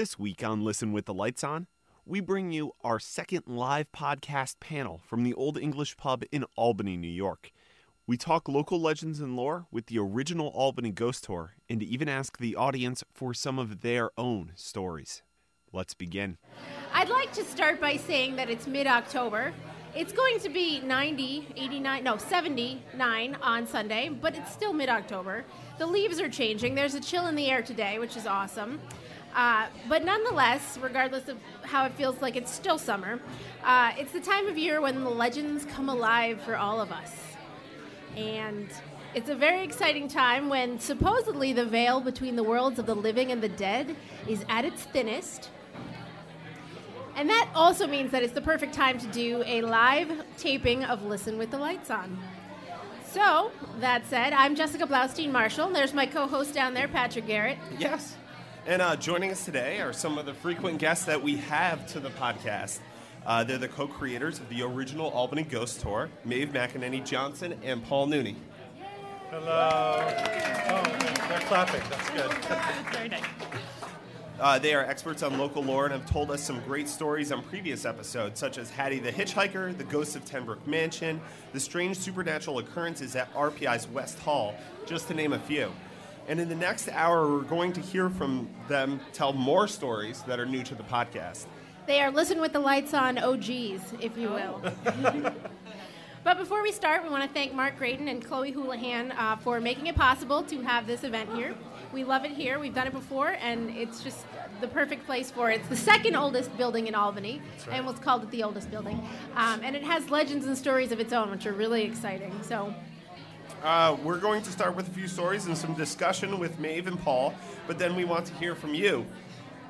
This week on Listen with the Lights On, we bring you our second live podcast panel from the Old English Pub in Albany, New York. We talk local legends and lore with the original Albany Ghost Tour and even ask the audience for some of their own stories. Let's begin. I'd like to start by saying that it's mid October. It's going to be 90, 89, no, 79 on Sunday, but it's still mid October. The leaves are changing. There's a chill in the air today, which is awesome. Uh, but nonetheless, regardless of how it feels like it's still summer, uh, it's the time of year when the legends come alive for all of us. And it's a very exciting time when supposedly the veil between the worlds of the living and the dead is at its thinnest. And that also means that it's the perfect time to do a live taping of Listen with the Lights On. So, that said, I'm Jessica Blaustein Marshall. There's my co host down there, Patrick Garrett. Yes. And uh, joining us today are some of the frequent guests that we have to the podcast. Uh, they're the co creators of the original Albany Ghost Tour, Maeve McEnany Johnson and Paul Nooney. Hello. Oh, they're clapping. That's good. Very nice. Uh, they are experts on local lore and have told us some great stories on previous episodes, such as Hattie the Hitchhiker, the ghost of Ten Broeck Mansion, the strange supernatural occurrences at RPI's West Hall, just to name a few. And in the next hour, we're going to hear from them tell more stories that are new to the podcast. They are Listen with the Lights On OGs, if you will. but before we start, we want to thank Mark Graydon and Chloe Houlihan uh, for making it possible to have this event here. We love it here. We've done it before, and it's just the perfect place for it. It's the second oldest building in Albany, right. and what's called it the oldest building. Um, and it has legends and stories of its own, which are really exciting. So Uh, we're going to start with a few stories and some discussion with Maeve and Paul, but then we want to hear from you.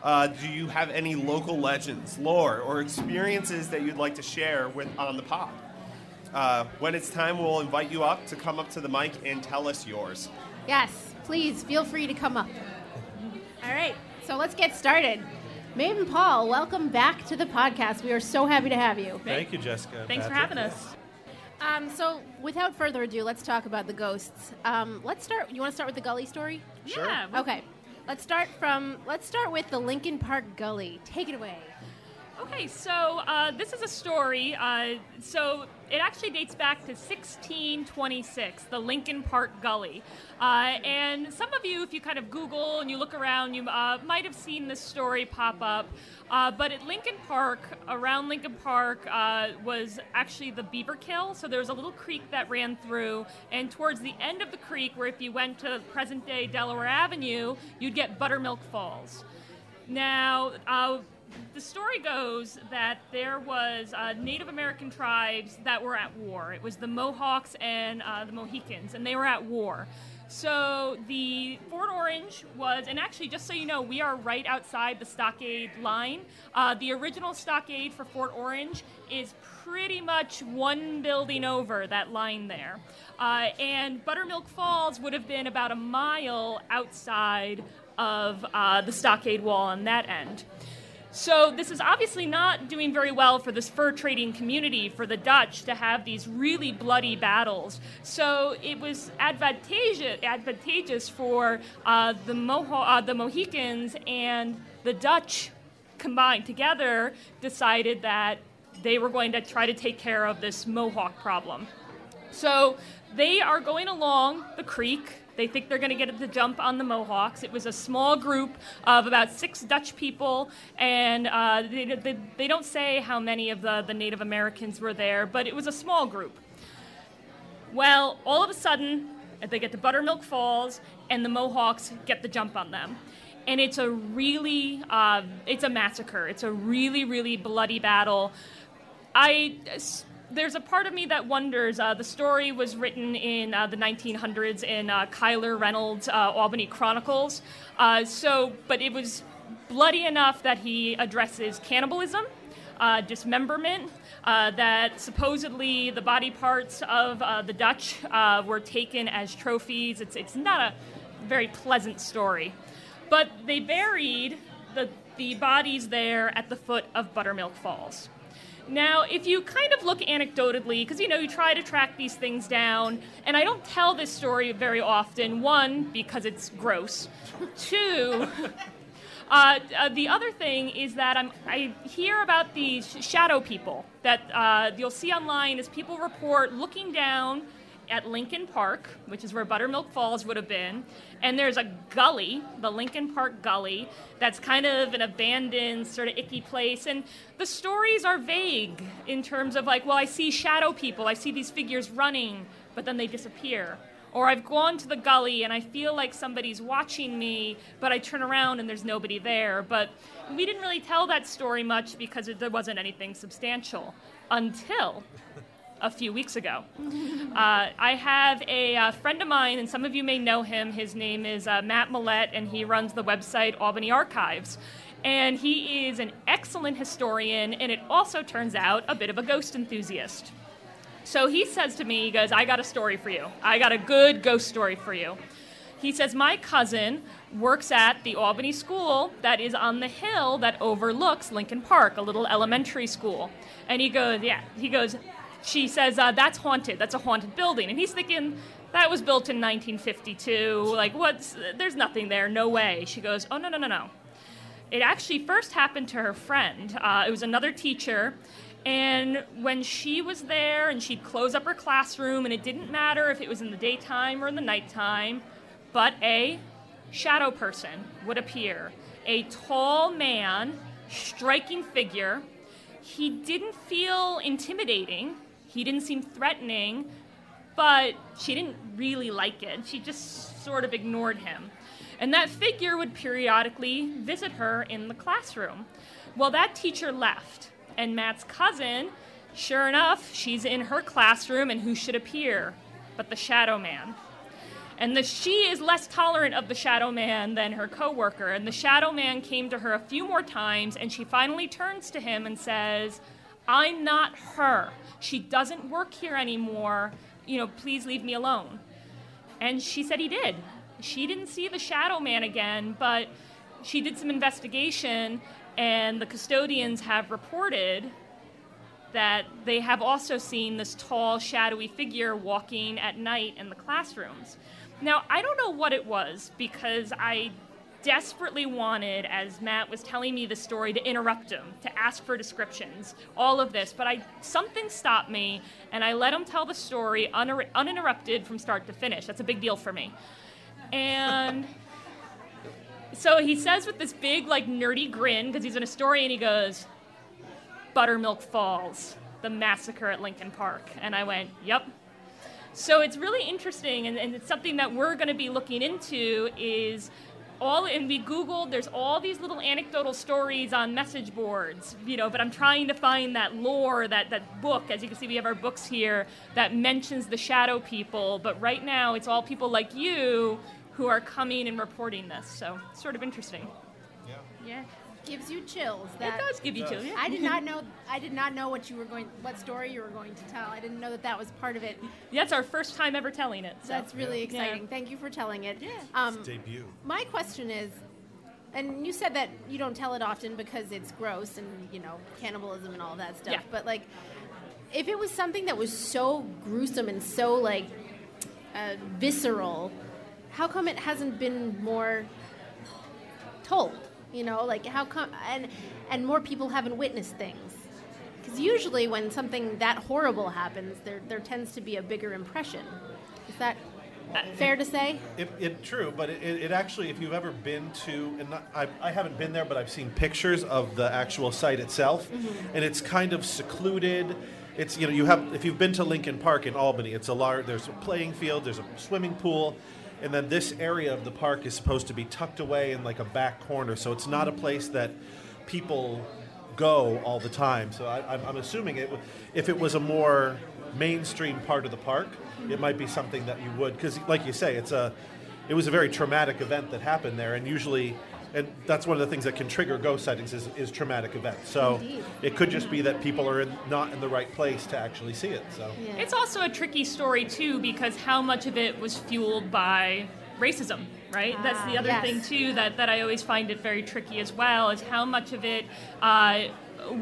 Uh, do you have any local legends, lore, or experiences that you'd like to share with on the pod? Uh, when it's time, we'll invite you up to come up to the mic and tell us yours. Yes, please feel free to come up. All right, so let's get started. Maeve and Paul, welcome back to the podcast. We are so happy to have you. Thank you, Jessica. Thanks for having us. Um, so, without further ado, let's talk about the ghosts. Um, let's start. You want to start with the gully story? Sure. Yeah. well, Okay. Let's start from. Let's start with the Lincoln Park Gully. Take it away. Okay, so uh, this is a story. Uh, so it actually dates back to 1626, the Lincoln Park Gully. Uh, and some of you, if you kind of Google and you look around, you uh, might have seen this story pop up. Uh, but at Lincoln Park, around Lincoln Park, uh, was actually the Beaver Kill. So there was a little creek that ran through, and towards the end of the creek, where if you went to present day Delaware Avenue, you'd get Buttermilk Falls. Now, uh, the story goes that there was uh, Native American tribes that were at war. It was the Mohawks and uh, the Mohicans, and they were at war. So the Fort Orange was, and actually, just so you know, we are right outside the stockade line. Uh, the original stockade for Fort Orange is pretty much one building over that line there. Uh, and Buttermilk Falls would have been about a mile outside of uh, the stockade wall on that end. So this is obviously not doing very well for this fur trading community for the Dutch to have these really bloody battles. So it was advantageous advantageous for uh, the Moho- uh, the Mohicans and the Dutch combined together decided that they were going to try to take care of this Mohawk problem. So they are going along the creek. They think they're going to get the jump on the Mohawks. It was a small group of about six Dutch people, and uh, they, they, they don't say how many of the, the Native Americans were there, but it was a small group. Well, all of a sudden, they get to Buttermilk Falls, and the Mohawks get the jump on them. And it's a really, uh, it's a massacre. It's a really, really bloody battle. I there's a part of me that wonders. Uh, the story was written in uh, the 1900s in uh, Cuyler Reynolds' uh, Albany Chronicles. Uh, so, but it was bloody enough that he addresses cannibalism, uh, dismemberment. that supposedly the body parts of the Dutch were taken as trophies. It's it's not a very pleasant story, but they buried the the bodies there at the foot of Buttermilk Falls. Now, if you kind of look anecdotally, because you know, you try to track these things down, and I don't tell this story very often. One, because it's gross. Two, Uh, uh, the other thing is that I'm, I hear about these shadow people that uh, you'll see online as people report looking down at Lincoln Park, which is where Buttermilk Falls would have been, and there's a gully, the Lincoln Park Gully, that's kind of an abandoned, sort of icky place. And the stories are vague in terms of like, well, I see shadow people, I see these figures running, but then they disappear. Or I've gone to the gully and I feel like somebody's watching me, but I turn around and there's nobody there. But we didn't really tell that story much because there wasn't anything substantial until a few weeks ago. Uh, I have a, uh, friend of mine, and some of you may know him. His name is uh, Matt Millett, and he runs the website Albany Archives. And he is an excellent historian, and it also turns out a bit of a ghost enthusiast. So he says to me, he goes, I got a story for you. I got a good ghost story for you. He says, My cousin works at the Albany school that is on the hill that overlooks Lincoln Park, a little elementary school. And he goes, Yeah, he goes, she says, uh, That's haunted. That's a haunted building. And he's thinking, That was built in 1952. Like, what's, there's nothing there. No way. She goes, Oh, no, no, no, no. It actually first happened to her friend. Uh, it was another teacher. And when she was there and she'd close up her classroom, and it didn't matter if it was in the daytime or in the nighttime, but a shadow person would appear. A tall man, striking figure. He didn't feel intimidating, he didn't seem threatening, but she didn't really like it. She just sort of ignored him. And that figure would periodically visit her in the classroom. Well, that teacher left, and Matt's cousin, sure enough, she's in her classroom, and who should appear but the Shadow Man. And the, she is less tolerant of the Shadow Man than her coworker. And the Shadow Man came to her a few more times, and she finally turns to him and says, I'm not her. She doesn't work here anymore. You know, please leave me alone. And she said he did. She didn't see the Shadow Man again, but she did some investigation, and the custodians have reported that they have also seen this tall, shadowy figure walking at night in the classrooms. Now, I don't know what it was because I desperately wanted, as Matt was telling me the story, to interrupt him, to ask for descriptions, all of this. But I something stopped me, and I let him tell the story uninter- uninterrupted from start to finish. That's a big deal for me. And so he says with this big, like, nerdy grin, because he's an historian, he goes, Buttermilk Falls, the massacre at Lincoln Park. And I went, Yep. So it's really interesting, and, and it's something that we're going to be looking into is all and we googled there's all these little anecdotal stories on message boards you know but i'm trying to find that lore that, that book. As you can see we have our books here that mentions the shadow people but right now it's all people like you who are coming and reporting this so it's sort of interesting. Yeah. Gives you chills. it does give you chills yeah. I did not know. I did not know what you were going, what story you were going to tell. I didn't know that that was part of it. that's our first time ever telling it so. That's really Yeah. exciting. Thank you for telling it. Yeah. Um, Debut. my question is, and you said that you don't tell it often because it's gross and you know cannibalism and all that stuff. Yeah. But like, if it was something that was so gruesome and so like uh, visceral, how come it hasn't been more told? You know, like how come and and more people haven't witnessed things? Because usually when something that horrible happens, there there tends to be a bigger impression. Is that fair to say? It, it true, but it, it actually, if you've ever been to, and not, I, I haven't been there, but I've seen pictures of the actual site itself, mm-hmm. and it's kind of secluded. It's you know you have if you've been to Lincoln Park in Albany, it's a large. There's a playing field, there's a swimming pool, and then this area of the park is supposed to be tucked away in like a back corner, so it's not a place that people go all the time. So I, I'm, I'm assuming it, if it was a more mainstream part of the park, it might be something that you would, because like you say, it's a, it was a very traumatic event that happened there, and usually, and that's one of the things that can trigger ghost sightings is, is traumatic events. So Indeed. it could just be that people are in, not in the right place to actually see it. So Yeah. It's also a tricky story too because how much of it was fueled by racism, right? That's the Ah, other yes. thing too that, that I always find it very tricky as well is how much of it uh,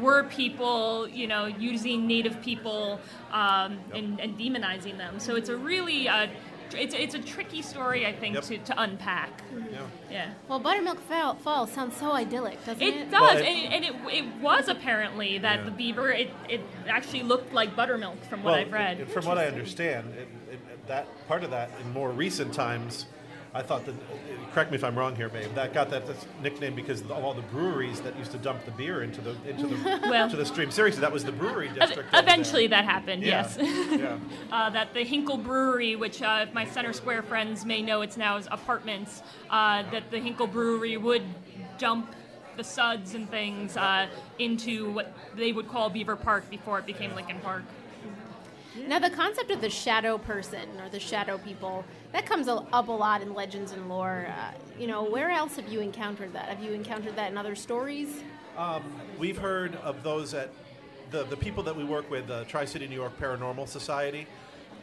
were people, you know, using Native people um, and, and demonizing them. So it's a really uh, it's it's a tricky story, I think, Yep. to, to unpack. Yeah. Yeah. Well, Buttermilk Fall, Falls sounds so idyllic, doesn't it? It does, Well, it- and, it, and it, it was apparently that Yeah. the beaver it, it actually looked like buttermilk from what well, I've read. and from what I understand, it, it, that part of that in more recent times, I thought that. Correct me if I'm wrong here, babe. That got that nickname because of all the breweries that used to dump the beer into the into the Well- into the stream. Seriously, that was the brewery district. Eventually, that happened. Yeah. Yes. yeah. uh, that the Hinckel Brewery, which uh, if my Center Square friends may know, it's now as apartments. Uh, that the Hinckel Brewery would dump the suds and things uh, into what they would call Beaver Park before it became Lincoln Park. Now, the concept of the shadow person or the shadow people that comes up a lot in legends and lore. Uh, you know, where else have you encountered that? Have you encountered that in other stories? We've heard of those at the, the people that we work with, the Tri City New York Paranormal Society.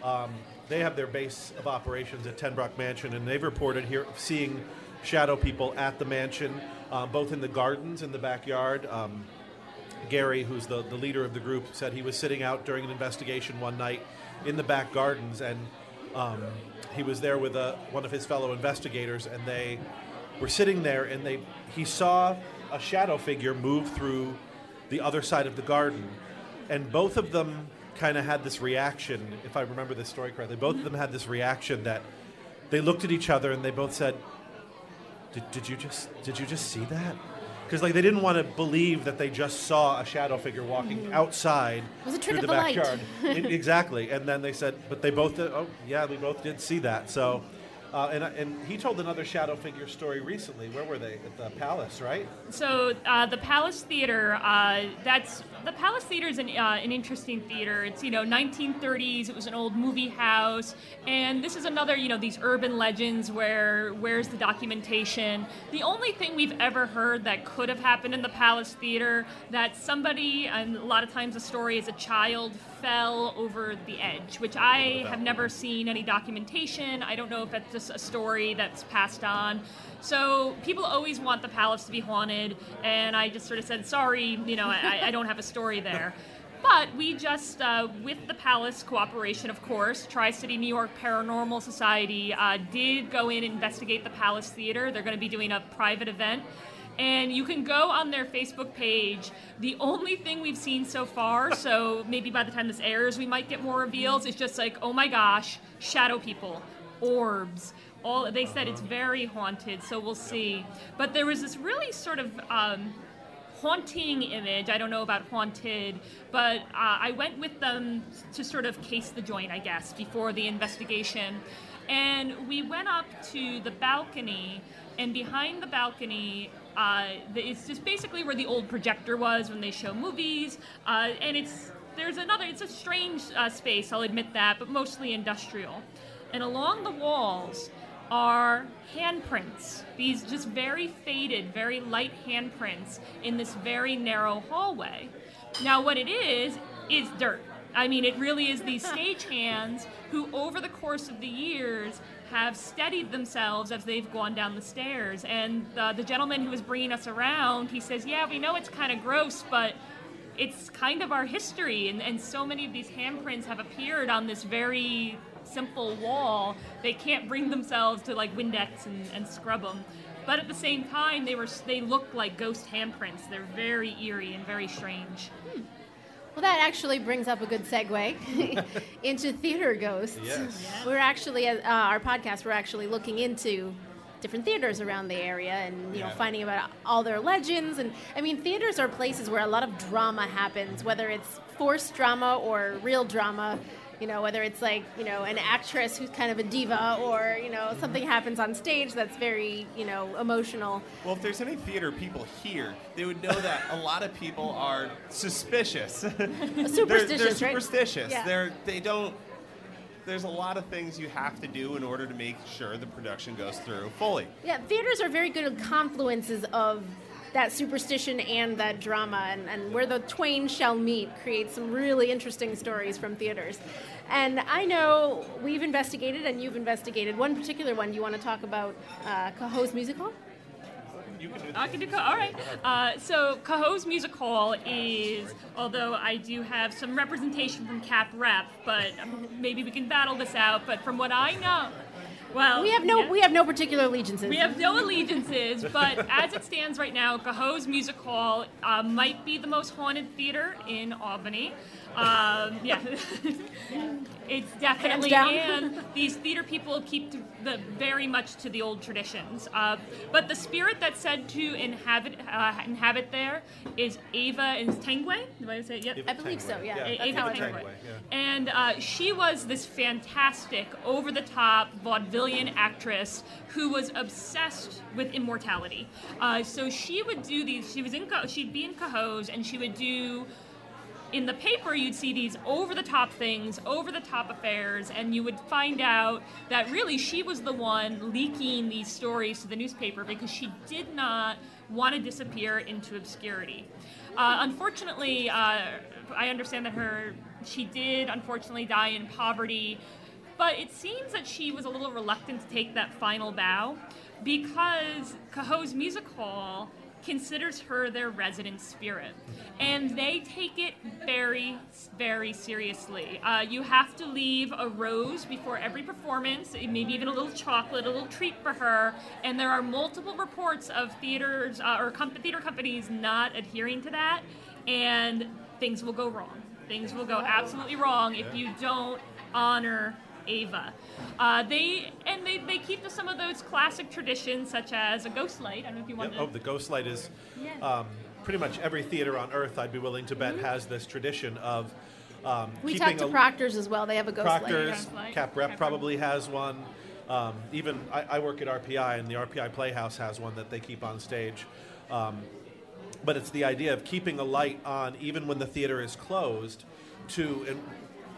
Um, they have their base of operations at Ten Broeck Mansion, and they've reported here seeing shadow people at the mansion, uh, both in the gardens in the backyard. Um, Gary, who's the, the leader of the group, said he was sitting out during an investigation one night in the back gardens, and um, he was there with a, one of his fellow investigators, and they were sitting there, and they he saw a shadow figure move through the other side of the garden, and both of them kind of had this reaction. If I remember this story correctly, both of them had this reaction that they looked at each other and they both said, did, did you just did you just see that? Because like they didn't want to believe that they just saw a shadow figure walking outside Mm-hmm. It was a trick through of the, the backyard. I- exactly, and then they said, but they both did. Oh yeah, we both did see that. So, uh, and and he told another shadow figure story recently. Where were they? At the palace, right? So uh, the Palace Theater, uh, that's the Palace Theater is an, uh, an interesting theater. It's you know 1930s. It was an old movie house, and this is another you know these urban legends where where's the documentation? The only thing we've ever heard that could have happened in the Palace Theater that somebody and a lot of times the story is a child fell over the edge, which I have never seen any documentation. I don't know if that's just a story that's passed on. So people always want the palace to be haunted, and I just sort of said, sorry, you know, I, I don't have a story there. But we just, uh, with the palace cooperation, of course, Tri City New York Paranormal Society uh, did go in and investigate the Palace Theater. They're going to be doing a private event. And you can go on their Facebook page. The only thing we've seen so far, so maybe by the time this airs, we might get more reveals, is just like, oh my gosh, shadow people, orbs. All they said it's very haunted, so we'll see. But there was this really sort of um, haunting image. I don't know about haunted, but uh, I went with them to sort of case the joint, I guess, before the investigation. And we went up to the balcony, and behind the balcony, uh, it's just basically where the old projector was when they show movies. Uh, and it's there's another. It's a strange uh, space, I'll admit that, but mostly industrial. And along the walls are handprints. These just very faded, very light handprints in this very narrow hallway. Now, what it is, is dirt. I mean, it really is these stagehands who, over the course of the years, have steadied themselves as they've gone down the stairs. And uh, the gentleman who was bringing us around, he says, Yeah, we know it's kind of gross, but it's kind of our history, and, and so many of these handprints have appeared on this very simple wall. They can't bring themselves to like Windex and, and scrub them. But at the same time, they were they look like ghost handprints. They're very eerie and very strange. Well, that actually brings up a good segue into theater ghosts. Yes. We're actually, uh, our podcast, we're actually looking into different theaters around the area and you know Yeah. finding about all their legends and i mean theaters are places where a lot of drama happens whether it's forced drama or real drama you know whether it's like you know an actress who's kind of a diva or you know something happens on stage that's very you know emotional Well, if there's any theater people here, they would know that a lot of people are suspicious. they're, they're Superstitious, right? superstitious. Yeah. They're they don't. There's a lot of things you have to do in order to make sure the production goes through fully. Yeah, theaters are very good at confluences of that superstition and that drama, and, and where the twain shall meet creates some really interesting stories from theaters. And I know we've investigated, and you've investigated one particular one. You want to talk about uh, Cohoes Music Hall? Can I can do Co- all right. Uh, so Cohoes Music Hall is, although I do have some representation from Cap Rep, but maybe we can battle this out. But from what I know, well, We have no yeah. we have no particular allegiances. We have no allegiances, but as it stands right now, Cohoes Music Hall uh, might be the most haunted theater in Albany. Um, yeah, it's definitely. And these theater people keep to the very much to the old traditions. Uh, but the spirit that's said to inhabit uh, inhabit there is Ava Tanguay. Do I say it? Yep. I believe so, yeah. A- Ava how I Tanguay. Yeah. And uh, she was this fantastic, over the top vaudevillian actress who was obsessed with immortality. Uh, so she would do these, She was in. She'd be in Cohoes and she would do. In the paper, you'd see these over the top things, over the top affairs, and you would find out that really she was the one leaking these stories to the newspaper because she did not want to disappear into obscurity. Uh, unfortunately, uh, I understand that her she did unfortunately die in poverty, but it seems that she was a little reluctant to take that final bow because Cohoes Music Hall considers her their resident spirit. And they take it very, very seriously. Uh, you have to leave a rose before every performance, maybe even a little chocolate, a little treat for her. And there are multiple reports of theaters uh, or com- theater companies not adhering to that, and things will go wrong. Things will go absolutely wrong if you don't honor Ava. Uh, they and they, they keep to some of those classic traditions, such as a ghost light. I don't know if you want Yep. to. Oh, the ghost light is um, pretty much every theater on earth. I'd be willing to bet has this tradition of um, we talked to a- Proctor's as well. They have a ghost light. Proctor's, Ghost. Cap Rep Cap probably has one. Um, even I, I work at RPI, and the RPI Playhouse has one that they keep on stage. Um, but it's the idea of keeping a light on even when the theater is closed. To and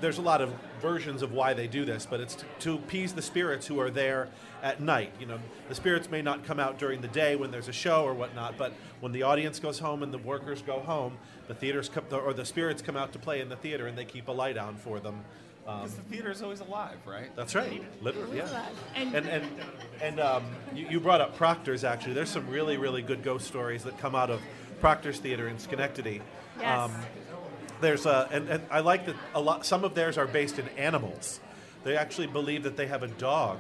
there's a lot of versions of why they do this, but it's to, to appease the spirits who are there at night. You know, the spirits may not come out during the day when there's a show or whatnot, but when the audience goes home and the workers go home, the theaters come, or the spirits come out to play in the theater, and they keep a light on for them. Um, Because the theater is always alive, right? that's right, literally, yeah. And- And and and um, you, you brought up Proctor's. Actually, there's some really really good ghost stories that come out of Proctor's Theater in Schenectady. Yes. There's a and, and I like that a lot. Some of theirs are based in animals. They actually believe that they have a dog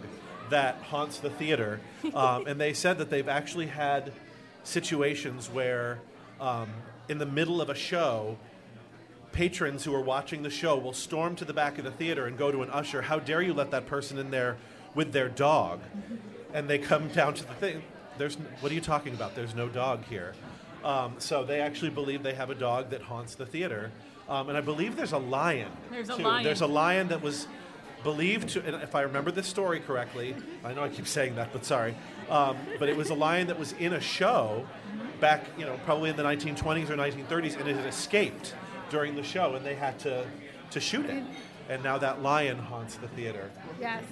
that haunts the theater, um, and they said that they've actually had situations where, um, in the middle of a show, patrons who are watching the show will storm to the back of the theater and go to an usher. How dare you let that person in there with their dog? And they come down to the thing. There's what are you talking about? There's no dog here. Um, so they actually believe they have a dog that haunts the theater, um, and I believe there's a lion. There's a too. lion. There's a lion that was believed to, and if I remember this story correctly, I know I keep saying that, but sorry, um, but it was a lion that was in a show back, you know, probably in the 1920s or 1930s, and it had escaped during the show, and they had to to shoot it, and now that lion haunts the theater. Yes.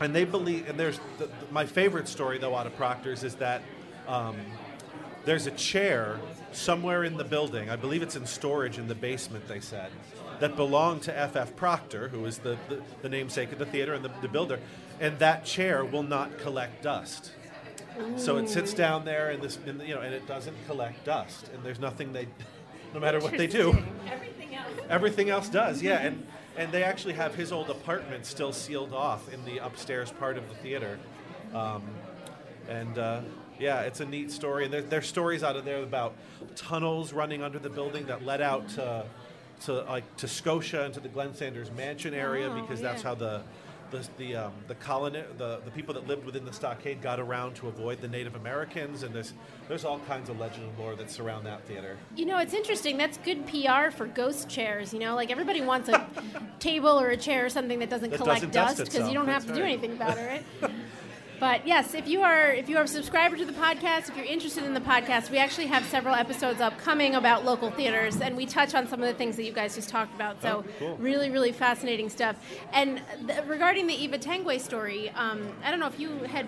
And they believe, and there's the, the- my favorite story though out of Proctor's is that um, there's a chair somewhere in the building. I believe it's in storage in the basement. They said that belonged to F.F. Proctor, who is the, the, the namesake of the theater and the, the builder, and that chair will not collect dust. So it sits down there, and this, and, you know, and it doesn't collect dust. And there's nothing they, no matter what they do, Everything else. Everything else does, yeah. And and they actually have his old apartment still sealed off in the upstairs part of the theater. Um, and uh, yeah, it's a neat story. And there, there's stories out of there about tunnels running under the building that led out to, to like to Scotia and to the Glen Sanders Mansion area Oh, because that's how the the the, um, the colony the, the people that lived within the stockade got around to avoid the Native Americans and there's there's all kinds of legend and lore that surround that theater. You know, it's interesting. That's good PR for ghost chairs. You know, like everybody wants a table or a chair or something that doesn't That collect doesn't dust because you don't have that's to do anything about it, right? But yes, if you are if you are a subscriber to the podcast, if you're interested in the podcast, we actually have several episodes upcoming about local theaters, and we touch on some of the things that you guys just talked about. So Oh, cool. really, really fascinating stuff. And th- regarding the Eva Tanguay story, um, I don't know if you had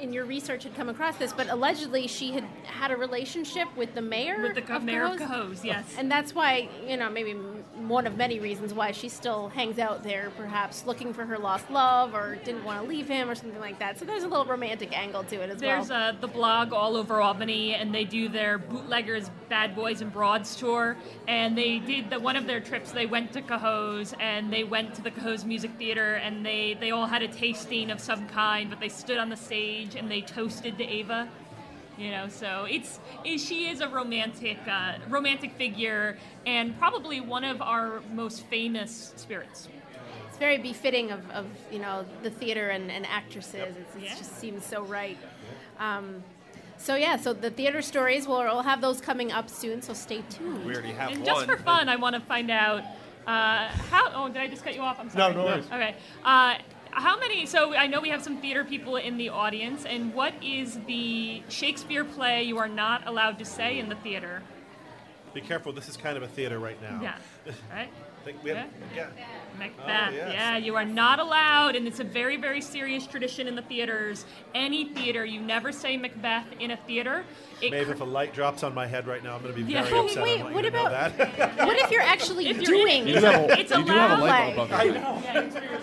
in your research had come across this, but allegedly she had had a relationship with the mayor With the co- of mayor of Cohoes. Cohoes, yes. And that's why, you know, maybe m- one of many reasons why she still hangs out there, perhaps looking for her lost love or didn't want to leave him or something like that. So there's a little romantic angle to it as There's well. uh, the blog all over Albany, and they do their bootleggers, Bad Boys and Broads tour. And they did the one of their trips. They went to Cohoes, and they went to the Cohoes Music Theater, and they they all had a tasting of some kind. But they stood on the stage and they toasted to Ava. You know, so it's is she is a romantic uh, romantic figure, and probably one of our most famous spirits. It's very befitting of, of you know, the theater and, and actresses. It's, it Yeah. just seems so right. Um, so yeah, so the theater stories, we'll, we'll have those coming up soon, so stay tuned. We already have And one. just for fun, I want to find out uh, how. Oh, did I just cut you off? I'm sorry. no worries. Okay. Uh, how many? So I know we have some theater people in the audience, and what is the Shakespeare play you are not allowed to say in the theater? Be careful. This is kind of a theater right now. Yeah. Right. I think we have, yeah. Macbeth. Oh, yes. Yeah, you are not allowed, and it's a very, very serious tradition in the theaters. Any theater, you never say Macbeth in a theater. It Maybe cr- if a light drops on my head right now, I'm going to be Yeah. very Wait, upset. wait, what you to know about- that. What if you're actually If you're doing it, You do have a, It's you do have a allowed. light bulb up there.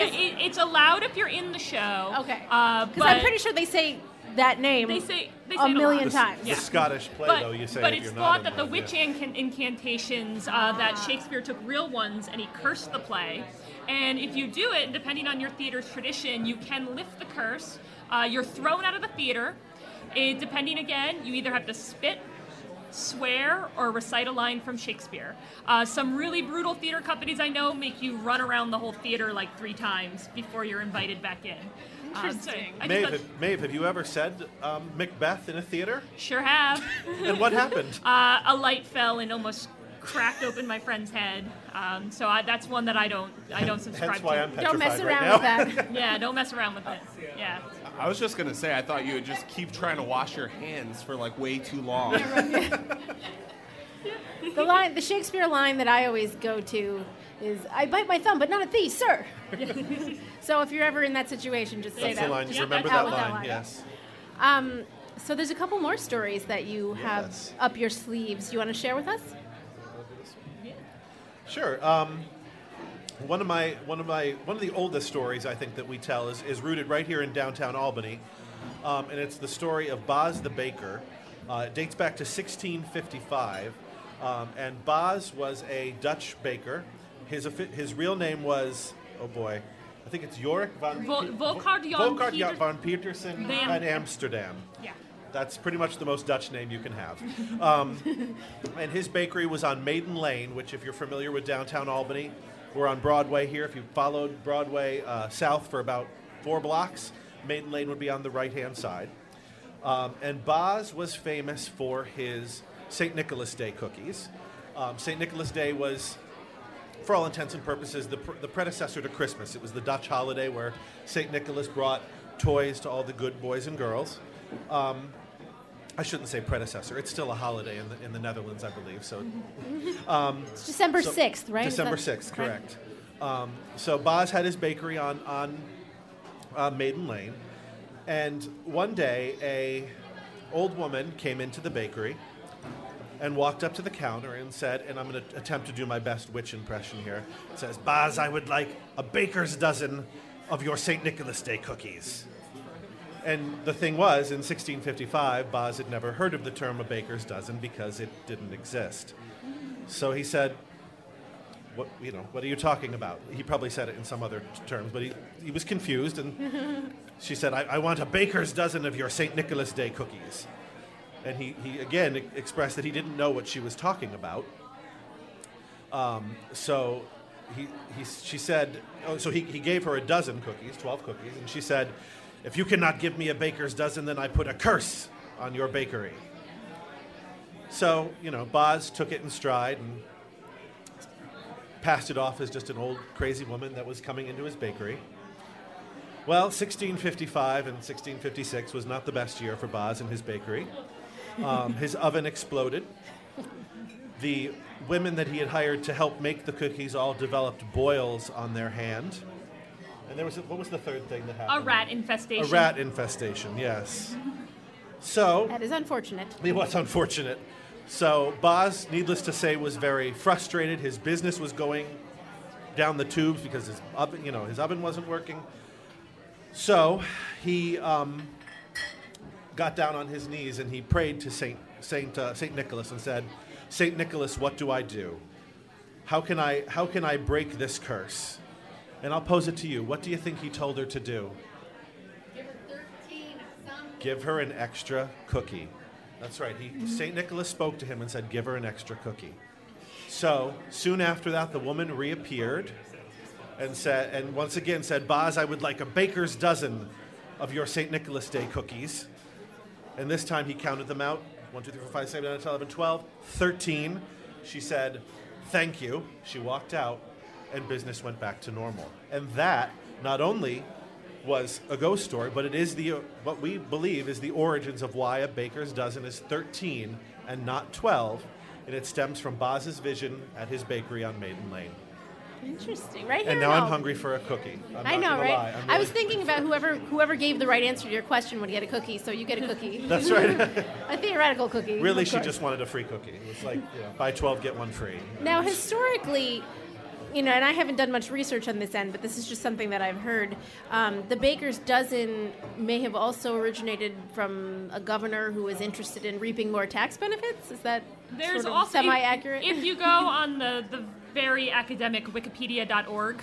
Yeah, it, it's allowed if you're in the show. Okay. Uh, Because but I'm pretty sure they say that name they say they a say it million lot. times. Yeah. The Scottish play, but, though, you say but if it's you're thought not that the one, witch yeah. incan- incantations uh, that Shakespeare took real ones and he cursed the play. And if you do it, depending on your theater's tradition, you can lift the curse. Uh, you're thrown out of the theater. It, depending again, you either have to spit, swear, or recite a line from Shakespeare. Uh, some really brutal theater companies I know make you run around the whole theater like three times before you're invited back in. Um, so Interesting. I just Maeve, thought- have, Maeve, have you ever said um, Macbeth in a theater? sure have. And what happened? Uh, a light fell and almost cracked open my friend's head. Um, so I, that's one that I don't I don't subscribe Hence why to. I'm petrified Don't mess around right now. with that. yeah, don't mess around with it. Yeah. I was just gonna say, I thought you would just keep trying to wash your hands for like way too long. The line, the Shakespeare line that I always go to is, "I bite my thumb, but not at thee, sir." so if you're ever in that situation, just say That's that. the line. Just Yeah, remember out that with that line. line. Yes. Um, so there's a couple more stories that you have Yes. up your sleeves. You want to share with us? Sure. Um, one of my one of my one of the oldest stories I think that we tell is, is rooted right here in downtown Albany, um, and it's the story of Boz the baker. Uh, it dates back to 1655, um, and Boz was a Dutch baker. His his real name was oh boy, I think it's Jorik van Vol- Pe- Volkart Jan Peter- van Petersen Van- van Amsterdam. Yeah. That's pretty much the most Dutch name you can have. Um, and his bakery was on Maiden Lane, which, if you're familiar with downtown Albany, we're on Broadway here. If you followed Broadway uh, south for about four blocks, Maiden Lane would be on the right hand side. Um, and Boz was famous for his St. Nicholas Day cookies. Um, St. Nicholas Day was, for all intents and purposes, the, pr- the predecessor to Christmas. It was the Dutch holiday where St. Nicholas brought toys to all the good boys and girls. Um, I shouldn't say predecessor. It's still a holiday in the, in the Netherlands, I believe. So It's December so- 6th, right? December sixth, correct. Um, so Boz had his bakery on on uh, Maiden Lane, and one day a old woman came into the bakery and walked up to the counter and said, and I'm going to attempt to do my best witch impression here. Says, "Boz, I would like a baker's dozen of your St. Nicholas Day cookies." And the thing was, in 1655, Boz had never heard of the term a baker's dozen because it didn't exist. So he said, what you know what are you talking about? He probably said it in some other terms but he, he was confused and she said I, I want a baker's dozen of your st nicholas day cookies. And he, he again expressed that he didn't know what she was talking about. Um, so he, he, she said oh, so he, he gave her a dozen cookies 12 cookies and she said if you cannot give me a baker's dozen then i put a curse on your bakery so you know boz took it in stride and passed it off as just an old crazy woman that was coming into his bakery. Well, 1655 and 1656 was not the best year for Boz and his bakery. Um, his oven exploded. The women that he had hired to help make the cookies all developed boils on their hand. And there was a, what was the third thing that happened? A rat infestation. A rat infestation. Yes. So That is unfortunate. it was unfortunate. So Boz, needless to say, was very frustrated. His business was going down the tubes because his oven, you know, his oven wasn't working. So he um, got down on his knees and he prayed to Saint Saint uh, Saint Nicholas and said, "Saint Nicholas, what do I do? How can I how can I break this curse?" And I'll pose it to you. What do you think he told her to do? Give her an extra cookie. That's right. He Saint Nicholas spoke to him and said, "Give her an extra cookie." So soon after that, the woman reappeared and said, and once again said, "Boz, I would like a baker's dozen of your Saint Nicholas Day cookies." And this time he counted them out: one, two, three, four, five, six, seven, eight, nine, 10, 11, 12, 13. She said, "Thank you." She walked out, and business went back to normal. And that not only was a ghost story, but it is the what we believe is the origins of why a baker's dozen is 13 and not 12, and it stems from Boz's vision at his bakery on Maiden Lane. Interesting. Right here. And now I'm hungry for a cookie. I'm I know, right? I'm I was thinking about whoever whoever gave the right answer to your question would get a cookie, so you get a cookie. That's right. a theoretical cookie. really, she course. just wanted a free cookie. It was like, you know, buy 12 get one free. Now, historically, you know, and I haven't done much research on this end, but this is just something that I've heard. Um, the baker's dozen may have also originated from a governor who was interested in reaping more tax benefits. Is that There's sort of also semi-accurate? If, you go on the, the very academic Wikipedia.org,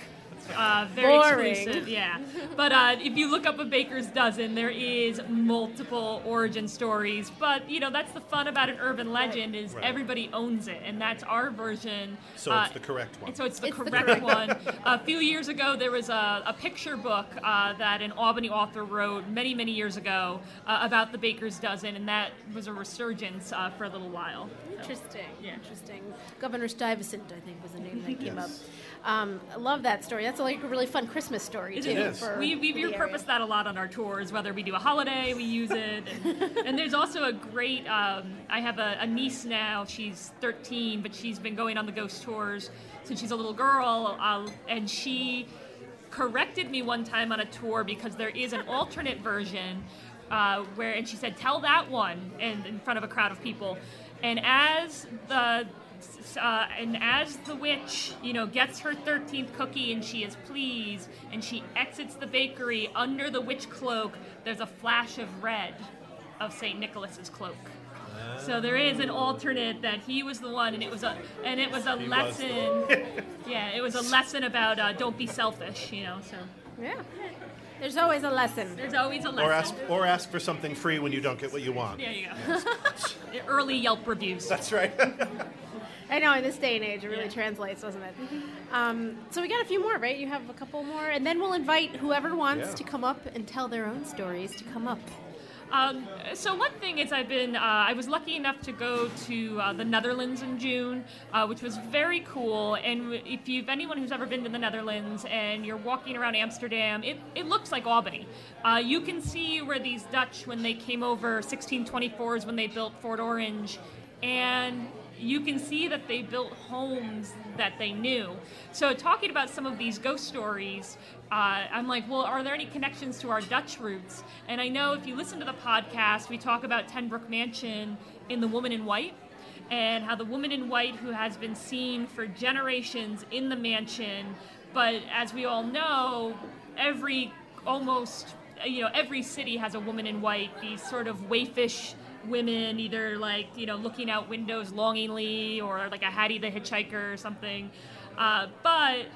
uh, very Boring. exclusive, yeah. But uh, if you look up a baker's dozen, there is multiple origin stories. But you know that's the fun about an urban legend is Right. everybody owns it, and that's our version. So Uh, it's the correct one. so it's the It's correct correct one. a few years ago, there was a, a picture book uh, that an Albany author wrote many, many years ago uh, about the baker's dozen, and that was a resurgence uh, for a little while. Interesting. Yeah. Interesting. Governor Stuyvesant, I think, was the name that came Yes. up. Um, love that story. That's like a really fun Christmas story It too. is. For We, we the area. repurpose that a lot on our tours, whether we do a holiday, we use it. And, and there's also a great, um, I have a, a niece now, she's 13, but she's been going on the ghost tours since she's a little girl. Uh, and she corrected me one time on a tour because there is an alternate version uh, where, and she said, tell that one in, in front of a crowd of people. And as the uh, and as the witch, you know, gets her 13th cookie and she is pleased and she exits the bakery under the witch cloak, there's a flash of red of St. Nicholas's cloak. So there is an alternate that he was the one, and it was a and it was a He was lesson. yeah, it was a lesson about uh, don't be selfish, you know. So Yeah. There's always a lesson. there's always a lesson. or ask or ask for something free when you don't get what you want. There you go. Early Yelp reviews. That's right. I know in this day and age, it really Yeah. translates, doesn't it? Um, so we got a few more, right? You have a couple more, and then we'll invite whoever wants Yeah. to come up and tell their own stories to come up. Um, so one thing is I've been uh, I was lucky enough to go to uh, the Netherlands in June, uh, which was very cool. And if you've anyone who's ever been to the Netherlands and you're walking around Amsterdam, it, it looks like Albany. Uh, you can see where these Dutch when they came over 1624s when they built Fort Orange, and you can see that they built homes that they knew. So, talking about some of these ghost stories, uh, I'm like, well, are there any connections to our Dutch roots? And I know if you listen to the podcast, we talk about Ten Broeck Mansion in The Woman in White. And how the woman in white, who has been seen for generations in the mansion, but as we all know, every almost, you know, every city has a woman in white, these sort of waifish women either like you know looking out windows longingly or like a hattie the hitchhiker or something uh, but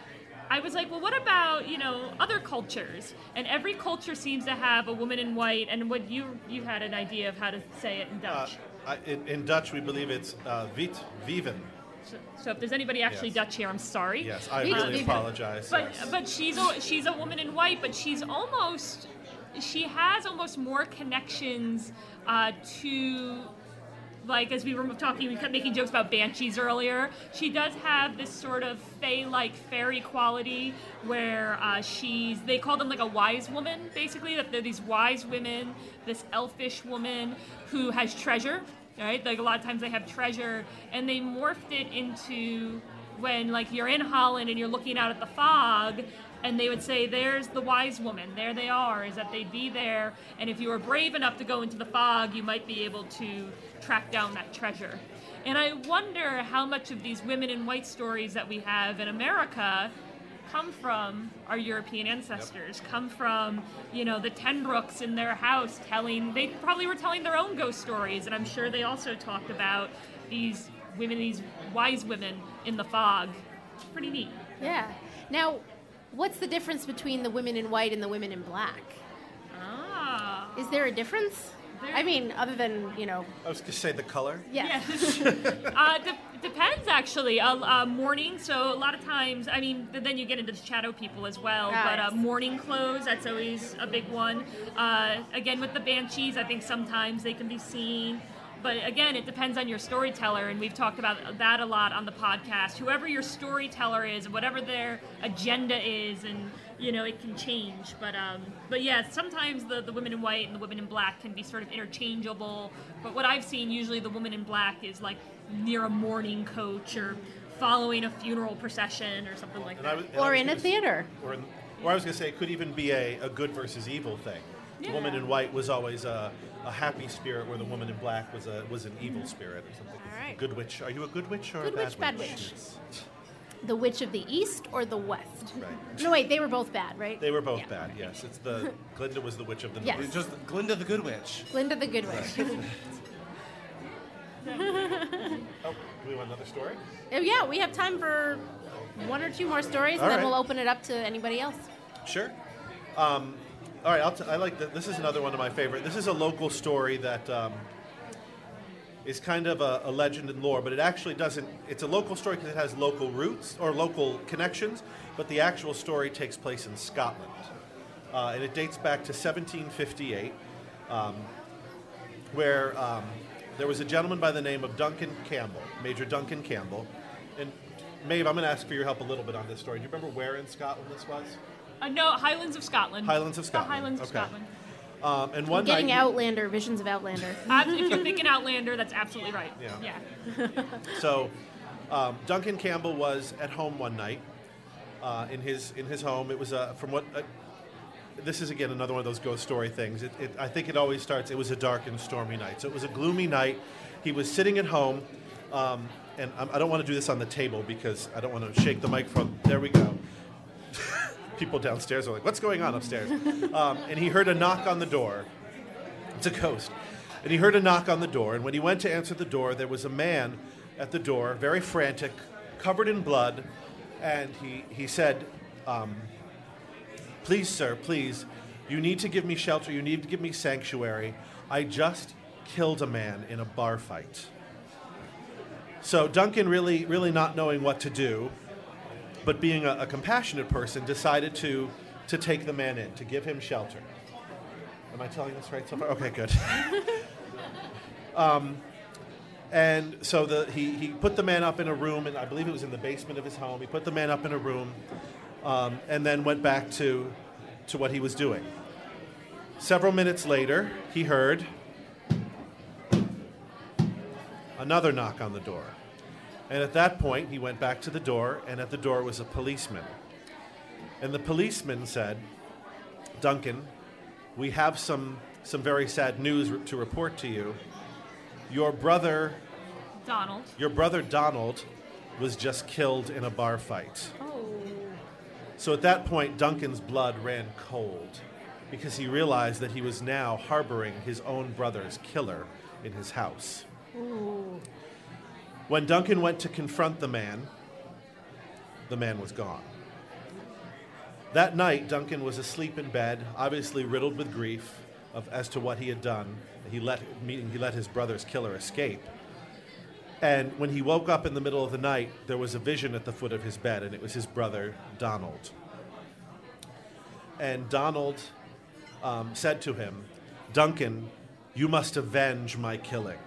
i was like well what about you know other cultures and every culture seems to have a woman in white and what you you had an idea of how to say it in Uh, dutch I, in, in Dutch, we believe it's uh, wit viven. so, so if there's anybody actually Yes. dutch here i'm sorry Yes, I really viven. apologize. but yes. but she's a, she's a woman in white, but she's almost she has almost more connections uh, to like as we were talking, we kept making jokes about banshees earlier. She does have this sort of fey-like fairy quality where uh, she's they call them like a wise woman, basically. That they're these wise women, this elfish woman who has treasure. Right, like a lot of times they have treasure, and they morphed it into when like you're in Holland and you're looking out at the fog, and they would say, "There's the wise woman. There they are." Is that they'd be there, and if you were brave enough to go into the fog, you might be able to track down that treasure. And I wonder how much of these women in white stories that we have in America come from our European ancestors, come from, you know, the Ten Broecks in their house telling, they probably were telling their own ghost stories, and I'm sure they also talked about these women, these wise women in the fog. Pretty neat. Yeah. Now, what's the difference between the women in white and the women in black? Ah. Is there a difference? I mean, other than, you know, I was going to say the color. yeah. uh, de- depends actually. Uh, uh, morning, so a lot of times, I mean, th- then you get into the shadow people as well. Ah, but uh, yes. morning clothes, that's always a big one. Uh, again, with the banshees, I think sometimes they can be seen. But again, it depends on your storyteller, and we've talked about that a lot on the podcast. Whoever your storyteller is, whatever their agenda is, and you know, it can change. But um, but yeah, sometimes the, the women in white and the women in black can be sort of interchangeable. But what I've seen, usually the woman in black is like near a mourning coach or following a funeral procession or something like And that. was- or in a gonna s- theater. Or, in, or I was going to say it could even be a, a good versus evil thing. The woman in white was always a, a happy spirit, where the woman in black was a was an evil spirit or something. All right. Good witch. Are you a good witch or Good a bad witch, bad witch? witch. Yes. The Witch of the East or the West? Right. No, wait, they were both bad, right? They were both Yeah. bad. Yes, it's the Glinda was the witch of the Yes. north. It's just Glinda the Good Witch. Glinda the Good Witch. Oh, do we want another story? Oh, yeah, we have time for one or two more stories, and then right. we'll open it up to anybody else. Sure. Um, all right, I'll t- I like that. This is another one of my favorite. This is a local story that um, is kind of a, a legend and lore, but it actually doesn't. It's a local story because it has local roots or local connections, but the actual story takes place in Scotland, uh, and it dates back to 1758, um, where um, there was a gentleman by the name of Duncan Campbell, Major Duncan Campbell, and. Maeve, I'm going to ask for your help a little bit on this story. Do you remember where in Scotland this was? Uh, no, Highlands of Scotland. Highlands of Scotland. The Highlands of Okay. Scotland. Um, and one Getting night, Outlander, visions of Outlander. If you're thinking Outlander, that's absolutely right. Yeah. yeah. so um, Duncan Campbell was at home one night uh, in his in his home. It was uh, from what. Uh, this is again another one of those ghost story things. It, it, I think it always starts. It was a dark and stormy night. So it was a gloomy night. He was sitting at home, um, and I, I don't want to do this on the table because I don't want to shake the microphone. There we go. People downstairs are like, "What's going on upstairs?" Um, and he heard a knock on the door. It's a ghost. And he heard a knock on the door, and when he went to answer the door, there was a man at the door, very frantic, covered in blood, and he, he said, um, Please, sir, please, you need to give me shelter, you need to give me sanctuary. I just killed a man in a bar fight. So Duncan, really, really not knowing what to do, but being a, a compassionate person, decided to, to take the man in, to give him shelter. Am I telling this right so far? Okay, good. um, and so the, he, he put the man up in a room, and I believe it was in the basement of his home. He put the man up in a room um, and then went back to, to what he was doing. Several minutes later, he heard another knock on the door. And at that point, he went back to the door, and at the door was a policeman. And the policeman said, Duncan, we have some, some very sad news to report to you. Your brother, Donald. your brother Donald, was just killed in a bar fight. Oh. So at that point, Duncan's blood ran cold because he realized that he was now harboring his own brother's killer in his house. When Duncan went to confront the man, the man was gone. That night, Duncan was asleep in bed, obviously riddled with grief of, as to what he had done. He let, meaning he let his brother's killer escape. And when he woke up in the middle of the night, there was a vision at the foot of his bed, and it was his brother, Donald. And Donald um, said to him, Duncan, you must avenge my killing.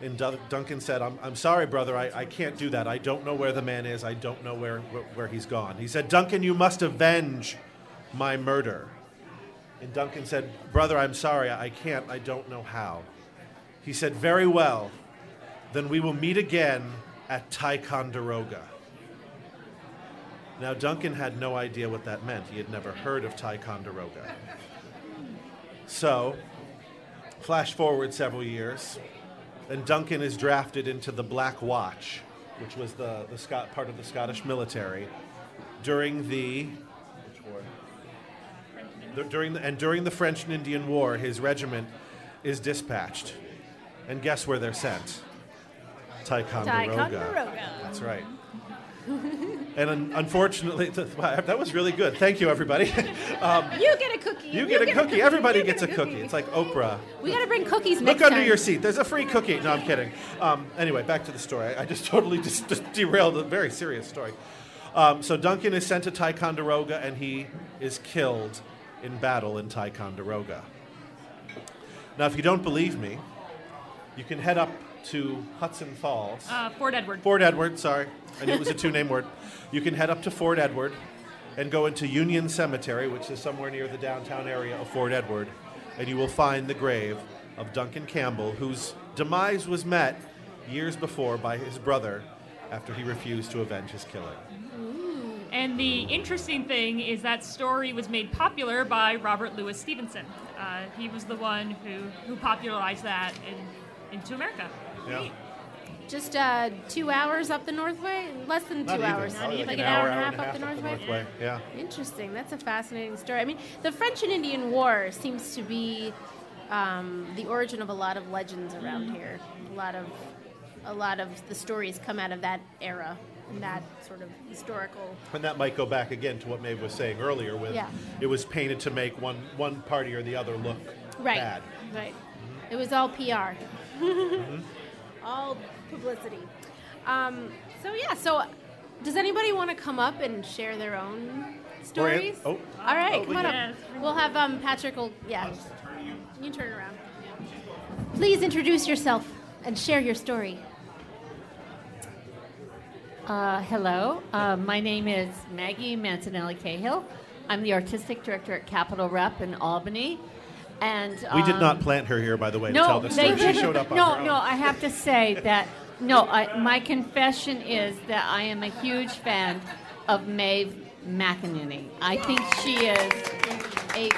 And Duncan said, I'm, I'm sorry, brother, I, I can't do that. I don't know where the man is. I don't know where, where, where he's gone. He said, Duncan, you must avenge my murder. And Duncan said, Brother, I'm sorry, I can't. I don't know how. He said, Very well. Then we will meet again at Ticonderoga. Now, Duncan had no idea what that meant. He had never heard of Ticonderoga. So, flash forward several years, and Duncan is drafted into the Black Watch, which was the, the Scot, part of the Scottish military, during the which war? The- during the, and during the French and Indian War, his regiment is dispatched, and guess where they're sent? Ticonderoga. Ticonderoga. That's right. and un- unfortunately, wow, that was really good. Thank you, everybody. um, You get a cookie. you get a cookie. Everybody You gets a get cookie. It's like Oprah. We gotta bring cookies Look under time. your seat. There's a free cookie. No, I'm kidding. Um, anyway, back to the story. I, I just totally just, just derailed a very serious story. Um, so Duncan is sent to Ticonderoga, and he is killed in battle in Ticonderoga. Now, if you don't believe me, you can head up to Hudson Falls. Uh, Fort Edward. Fort Edward, sorry. I knew it was a two name word. You can head up to Fort Edward and go into Union Cemetery, which is somewhere near the downtown area of Fort Edward, and you will find the grave of Duncan Campbell, whose demise was met years before by his brother after he refused to avenge his killer. And the interesting thing is that story was made popular by Robert Louis Stevenson. Uh, he was the one who, who popularized that in, into America. Yeah. Just uh, two hours up the Northway? Less than two Not even. hours. Probably like, an hour, and a half up the up Northway? Yeah. Interesting. That's a fascinating story. I mean, the French and Indian War seems to be um, the origin of a lot of legends around here. A lot of a lot of the stories come out of that era and that sort of historical. And that might go back again to what Maeve was saying earlier with Yeah. it was painted to make one, one party or the other look Right. bad. Right. It was all PR. all publicity. Um, so yeah. So does anybody want to come up and share their own stories? oh. All right, Oh, come on up. We'll have um, Patrick. Will yeah. You turn around. Please introduce yourself and share your story. Uh, hello, uh, my name is Maggie Mancinelli Cahill. I'm the artistic director at Capitol Rep in Albany. And We did um, not plant her here, by the way, to no, tell this story. She didn't. showed up on no, no. I have to say that no. I, my confession is that I am a huge fan of Maeve McInerney. I think she is a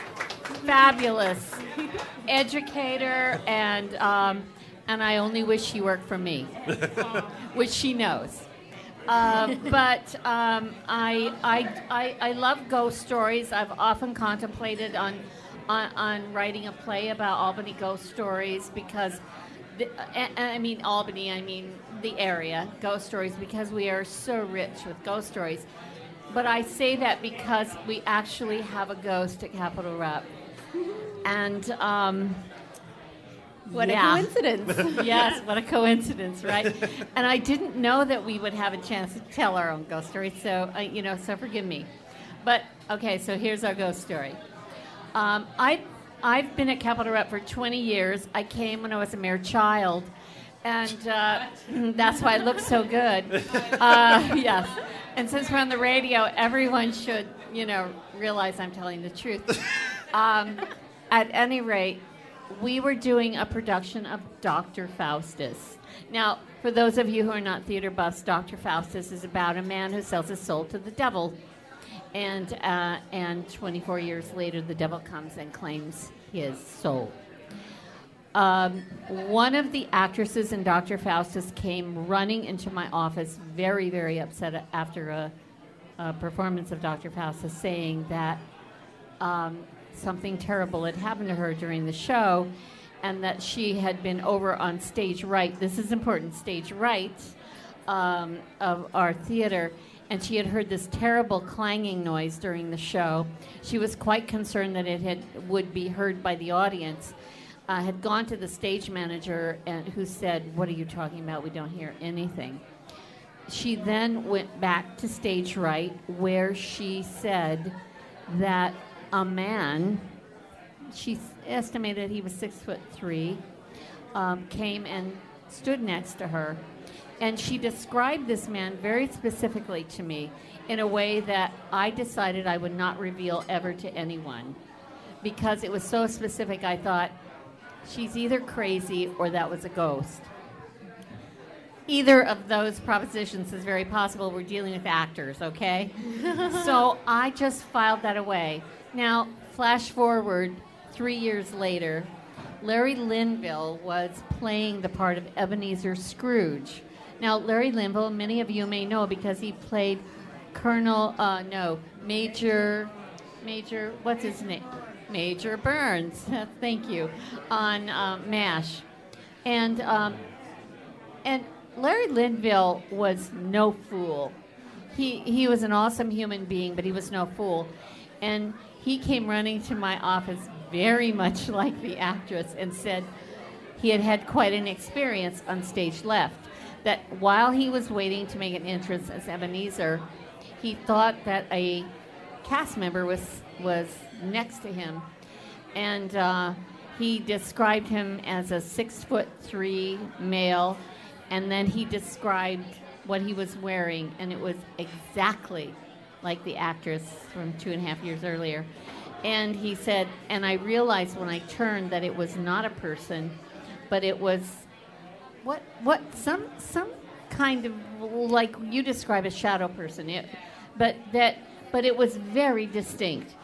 fabulous educator, and um, and I only wish she worked for me, which she knows. Uh, but um, I, I, I, I love ghost stories. I've often contemplated on, on, on writing a play about Albany ghost stories because, the, I mean Albany, I mean the area, ghost stories, because we are so rich with ghost stories. But I say that because we actually have a ghost at Capitol Rep. And um, What yeah. a coincidence! yes, what a coincidence, right? and I didn't know that we would have a chance to tell our own ghost story, so uh, you know, so forgive me. But okay, so here's our ghost story. Um, I I've been at Capitol Rep for 20 years. I came when I was a mere child, and uh, that's why I look so good. Uh, yes, and since we're on the radio, everyone should you know realize I'm telling the truth. Um, at any rate, we were doing a production of Dr. Faustus. Now, for those of you who are not theater buffs, Dr. Faustus is about a man who sells his soul to the devil. And, uh, and 24 years later, the devil comes and claims his soul. Um, one of the actresses in Dr. Faustus came running into my office, very, very upset after a, a performance of Dr. Faustus, saying that um, something terrible had happened to her during the show, and that she had been over on stage right. This is important, stage right um, of our theater, and she had heard this terrible clanging noise during the show. She was quite concerned that it had would be heard by the audience. Uh, had gone to the stage manager and who said, "What are you talking about? We don't hear anything." She then went back to stage right, where she said that a man, she estimated he was six foot three, um, came and stood next to her. And she described this man very specifically to me in a way that I decided I would not reveal ever to anyone. Because it was so specific, I thought, she's either crazy or that was a ghost. either of those propositions is very possible. We're dealing with actors, okay? so I just filed that away. Now, flash forward three years later, Larry Linville was playing the part of Ebenezer Scrooge. Now, Larry Linville, many of you may know because he played Colonel, uh, no, Major, Major, what's his name? Major Burns. Thank you. On uh, MASH. And, um, and Larry Linville was no fool. He, he was an awesome human being, but he was no fool. And he came running to my office very much like the actress and said he had had quite an experience on stage left. That while he was waiting to make an entrance as Ebenezer, he thought that a cast member was, was next to him. And uh, he described him as a six foot three male and then he described what he was wearing, and it was exactly like the actress from two and a half years earlier. And he said, and I realized when I turned that it was not a person, but it was what what some some kind of like you describe a shadow person. It, but that but it was very distinct,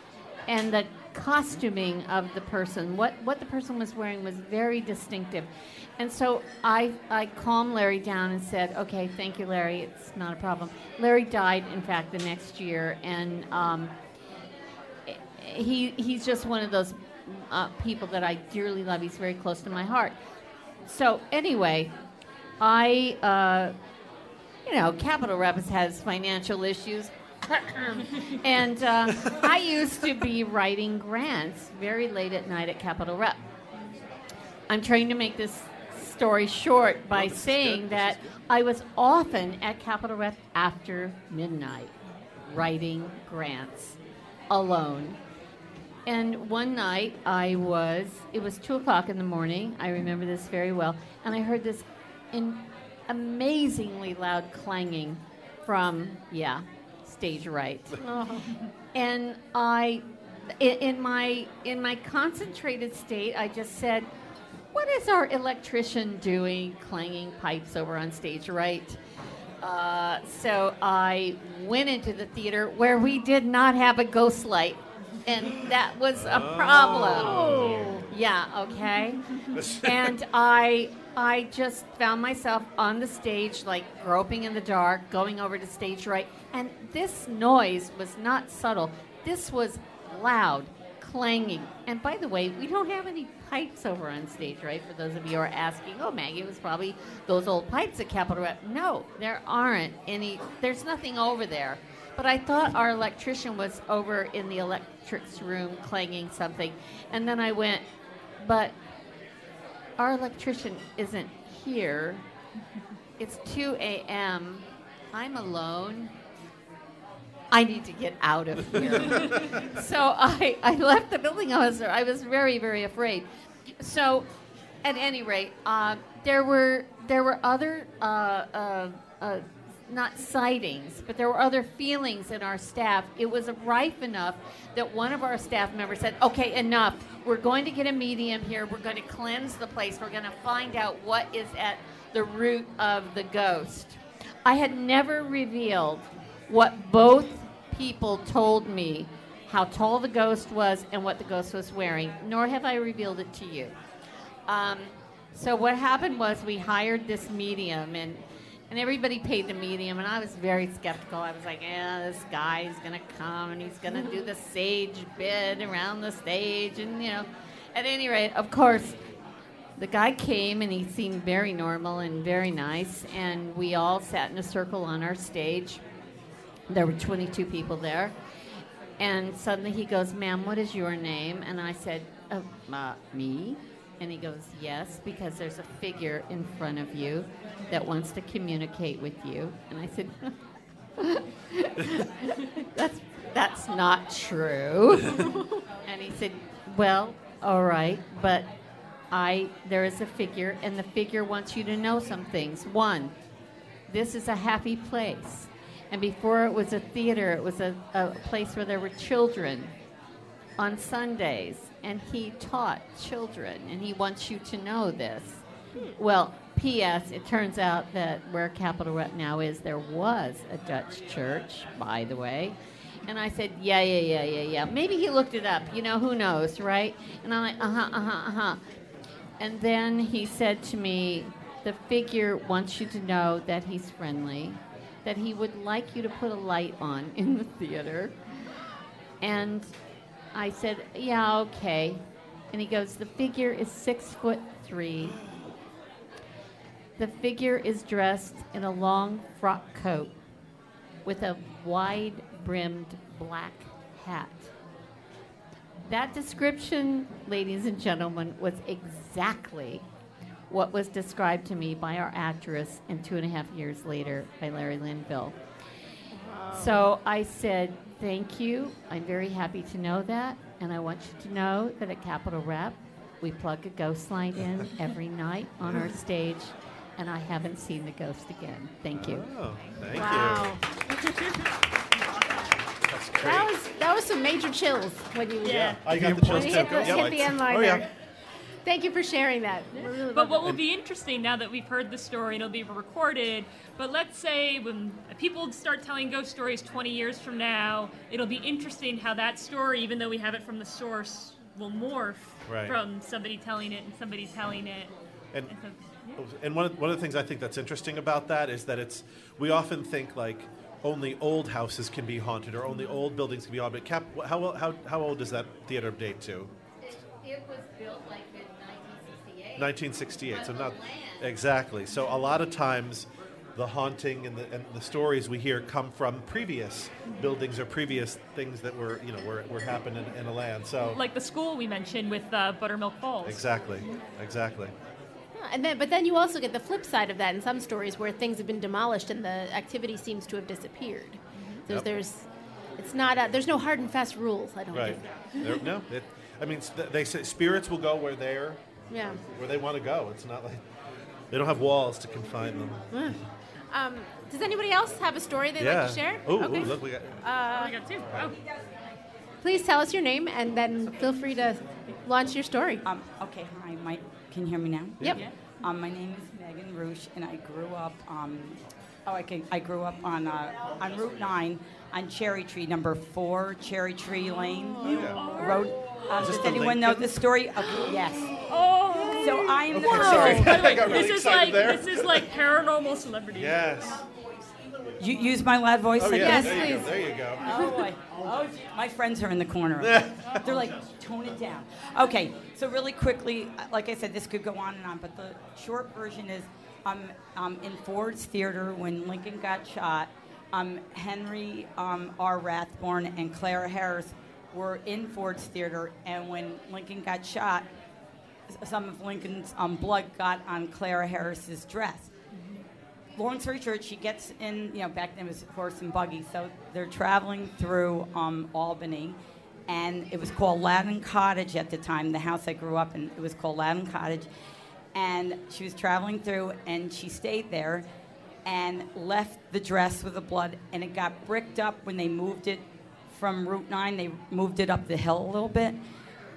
and the costuming of the person, what what the person was wearing, was very distinctive. And so I, I calmed Larry down and said, okay, thank you, Larry. It's not a problem. Larry died, in fact, the next year, and um, he, he's just one of those uh, people that I dearly love. He's very close to my heart. So, anyway, I, uh, you know, Capital Reps has financial issues. and uh, I used to be writing grants very late at night at Capital Rep. I'm trying to make this story short by saying that I was often at Capital Rep after midnight writing grants alone. And one night I was, it was 2 o'clock in the morning, I remember this very well, and I heard this in amazingly loud clanging from, yeah, stage right. Oh. And I, in my, in my concentrated state, I just said, what is our electrician doing clanging pipes over on stage right? Uh, so I went into the theater where we did not have a ghost light, and that was a oh. problem. Oh. Yeah, okay. and I I just found myself on the stage, like groping in the dark, going over to stage right, and this noise was not subtle. This was loud clanging. And by the way, we don't have any pipes over on stage, right? For those of you who are asking, oh, Maggie, it was probably those old pipes at Capitol Rep. No, there aren't any. There's nothing over there. But I thought our electrician was over in the electrics room clanging something. And then I went, but our electrician isn't here. It's 2 a.m. I'm alone. I need to get out of here. so I, I left the building. I was, I was very, very afraid. So, at any rate, uh, there were there were other uh, uh, uh, not sightings, but there were other feelings in our staff. It was rife enough that one of our staff members said, "Okay, enough. We're going to get a medium here. We're going to cleanse the place. We're going to find out what is at the root of the ghost." I had never revealed what both people told me how tall the ghost was and what the ghost was wearing, nor have I revealed it to you. Um, so what happened was we hired this medium and and everybody paid the medium and I was very skeptical. I was like, yeah, this guy's gonna come and he's gonna do the sage bid around the stage and you know at any rate, of course, the guy came and he seemed very normal and very nice and we all sat in a circle on our stage there were 22 people there. And suddenly he goes, Ma'am, what is your name? And I said, uh, uh, Me? And he goes, Yes, because there's a figure in front of you that wants to communicate with you. And I said, That's, that's not true. and he said, Well, all right, but I there is a figure, and the figure wants you to know some things. One, this is a happy place. And before it was a theater, it was a, a place where there were children on Sundays. And he taught children, and he wants you to know this. Well, P.S. It turns out that where Capitol Rep now is, there was a Dutch church, by the way. And I said, yeah, yeah, yeah, yeah, yeah. Maybe he looked it up. You know, who knows, right? And I'm like, uh huh, uh huh, uh huh. And then he said to me, the figure wants you to know that he's friendly, that he would like you to put a light on in the theater. And I said, yeah, okay. And he goes, the figure is six foot three. The figure is dressed in a long frock coat with a wide brimmed black hat. That description, ladies and gentlemen, was exactly what was described to me by our actress and two and a half years later by Larry Linville. So I said, Thank you. I'm very happy to know that. And I want you to know that at Capitol Rep, we plug a ghost line in every night on our stage. And I haven't seen the ghost again. Thank you. Oh, thank Wow. you. That's great. That was that was some major chills when you Yeah. I got the when chills you too. hit the, Yeah. hit the end line Oh, yeah. There. Thank you for sharing that. Really But what loving will be interesting now that we've heard the story and it'll be recorded, but let's say when people start telling ghost stories 20 years from now, it'll be interesting how that story, even though we have it from the source, will morph Right. from somebody telling it and somebody telling it. And And so, And one of, one of the things I think that's interesting about that is that it's we often think like only old houses can be haunted or only old buildings can be haunted. Cap, how how how old does that theater date to? It, was built like in 1968. 1968. So not exactly. So a lot of times, the haunting and the and the stories we hear come from previous buildings or previous things that were you know were, were happening in, in a land. So like the school we mentioned with uh, Buttermilk Falls. exactly, exactly. And then, but then you also get the flip side of that in some stories where things have been demolished and the activity seems to have disappeared. There's, Yep. there's, it's not. A, there's no hard and fast rules. I don't Right. think. There- no, it, I mean they say spirits will go where they're Yeah. where they want to go. It's not like they don't have walls to confine them. Um, does anybody else have a story they'd yeah. like to share? Oh, okay. look, we got. Oh, we got two. Oh. Please tell us your name and then feel free to launch your story. Um, okay, hi, Mike. can you hear me now? Yep. Yeah. Um, my name is Megan Roosh, and I grew up. Um, oh, okay, I grew up on uh, on Route Nine on Cherry Tree, number four, Cherry Tree Lane Road. Uh, does the anyone know the story? Okay, yes. Oh. So I am the sorry. person. By the way, I got really this is excited like there. this is like paranormal celebrity. Yes. You use my loud voice. Oh like yeah. Yes, there go. please. There you go. Oh boy. Oh, my friends are in the corner. They're like, tone it down. Okay, so really quickly, like I said, this could go on and on, but the short version is um, um, in Ford's Theater when Lincoln got shot, um, Henry um, R. Rathbone and Clara Harris were in Ford's Theater, and when Lincoln got shot, some of Lincoln's um, blood got on Clara Harris's dress story short, she gets in, you know, back then it was horse and buggy. So they're traveling through um, Albany, and it was called Loudon Cottage at the time, the house I grew up in. It was called Loudon Cottage. And she was traveling through, and she stayed there and left the dress with the blood, and it got bricked up when they moved it from Route 9. They moved it up the hill a little bit,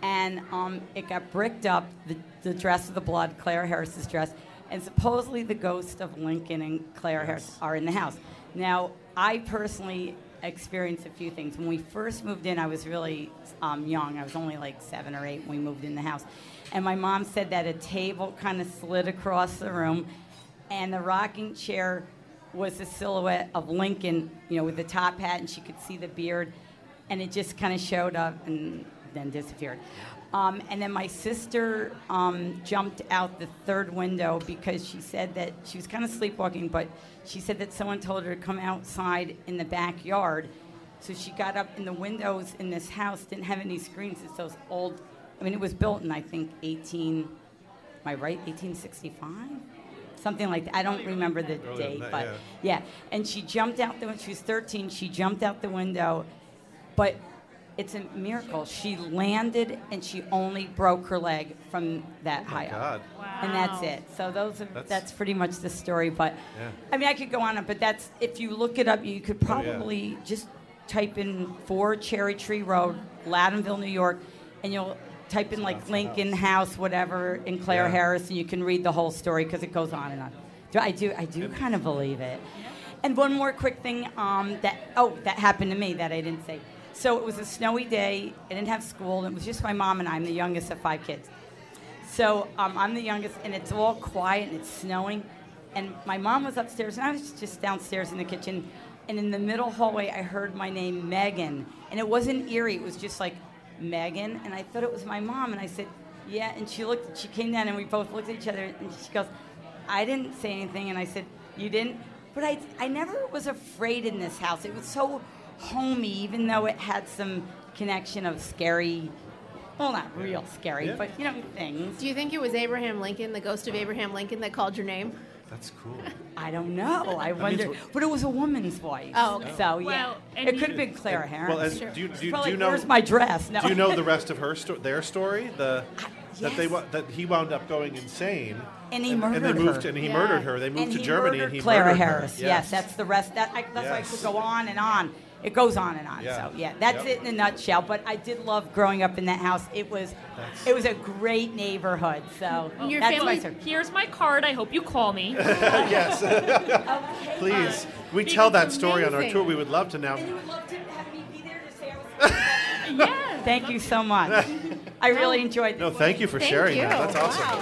and um, it got bricked up, the, the dress with the blood, Claire Harris's dress, and supposedly the ghost of Lincoln and Claire Harris are in the house. Now, I personally experienced a few things. When we first moved in, I was really um, young. I was only like seven or eight when we moved in the house. And my mom said that a table kind of slid across the room, and the rocking chair was the silhouette of Lincoln, you know, with the top hat, and she could see the beard, and it just kind of showed up and then disappeared. Um, and then my sister um, jumped out the third window because she said that she was kind of sleepwalking, but she said that someone told her to come outside in the backyard. So she got up, and the windows in this house didn't have any screens. It's those old. I mean, it was built in I think 18. Am I right? 1865 something like that. I don't remember the date, but yeah. yeah. And she jumped out the when she was 13. She jumped out the window, but it's a miracle. She landed and she only broke her leg from that Oh my high God. up, and that's it. So those are That's- that's, pretty much the story. But Yeah. I mean, I could go on, but that's if you look it up, you could Oh, yeah. probably just type in four Cherry Tree Road, Loudonville, New York, and you'll type in like Lincoln House, whatever, in Claire Yeah. Harris, and you can read the whole story because it goes on and on. Do I do I do kind of believe it. And one more quick thing um, that oh that happened to me that I didn't say. So it was a snowy day. I didn't have school. And it was just my mom and I. I'm the youngest of five kids. So um, I'm the youngest, and it's all quiet and it's snowing. And my mom was upstairs, and I was just downstairs in the kitchen. And in the middle hallway, I heard my name, Megan. And it wasn't eerie, it was just like, Megan. And I thought it was my mom. And I said, Yeah. And she looked, she came down, and we both looked at each other. And she goes, I didn't say anything. And I said, You didn't? But I, I never was afraid in this house. It was so homey, even though it had some connection of scary, well, not real scary, Yeah. but you know, things. Do you think it was Abraham Lincoln, the ghost of Abraham Lincoln, that called your name? That's cool. I don't know. I wonder. But it was a woman's voice. Oh, okay. So, yeah. Well, and it could have been Clara Harris. Well, and Sure. do you, do you, do you know? Where's my dress? No. Do you know the rest of her sto- their story? The that they that he wound up going insane. And he and, murdered they moved her. and he Yeah. murdered her. They moved and to Germany and he Clara murdered Harris. her. Yes. that's the rest. That I, that's why I could go on and on. It goes on and on. Yeah. So yeah, that's Yep. it in a nutshell. But I did love growing up in that house. It was, it was a great neighborhood. So Your that's family- my. Here's my card. I hope you call me. yes, Okay. please. We tell that it's story on our tour. We would love to now. And you would love to have me be there to say I was. yeah. Thank you so much. I really enjoyed. No, thank you for Thank sharing you. that. That's awesome. Wow.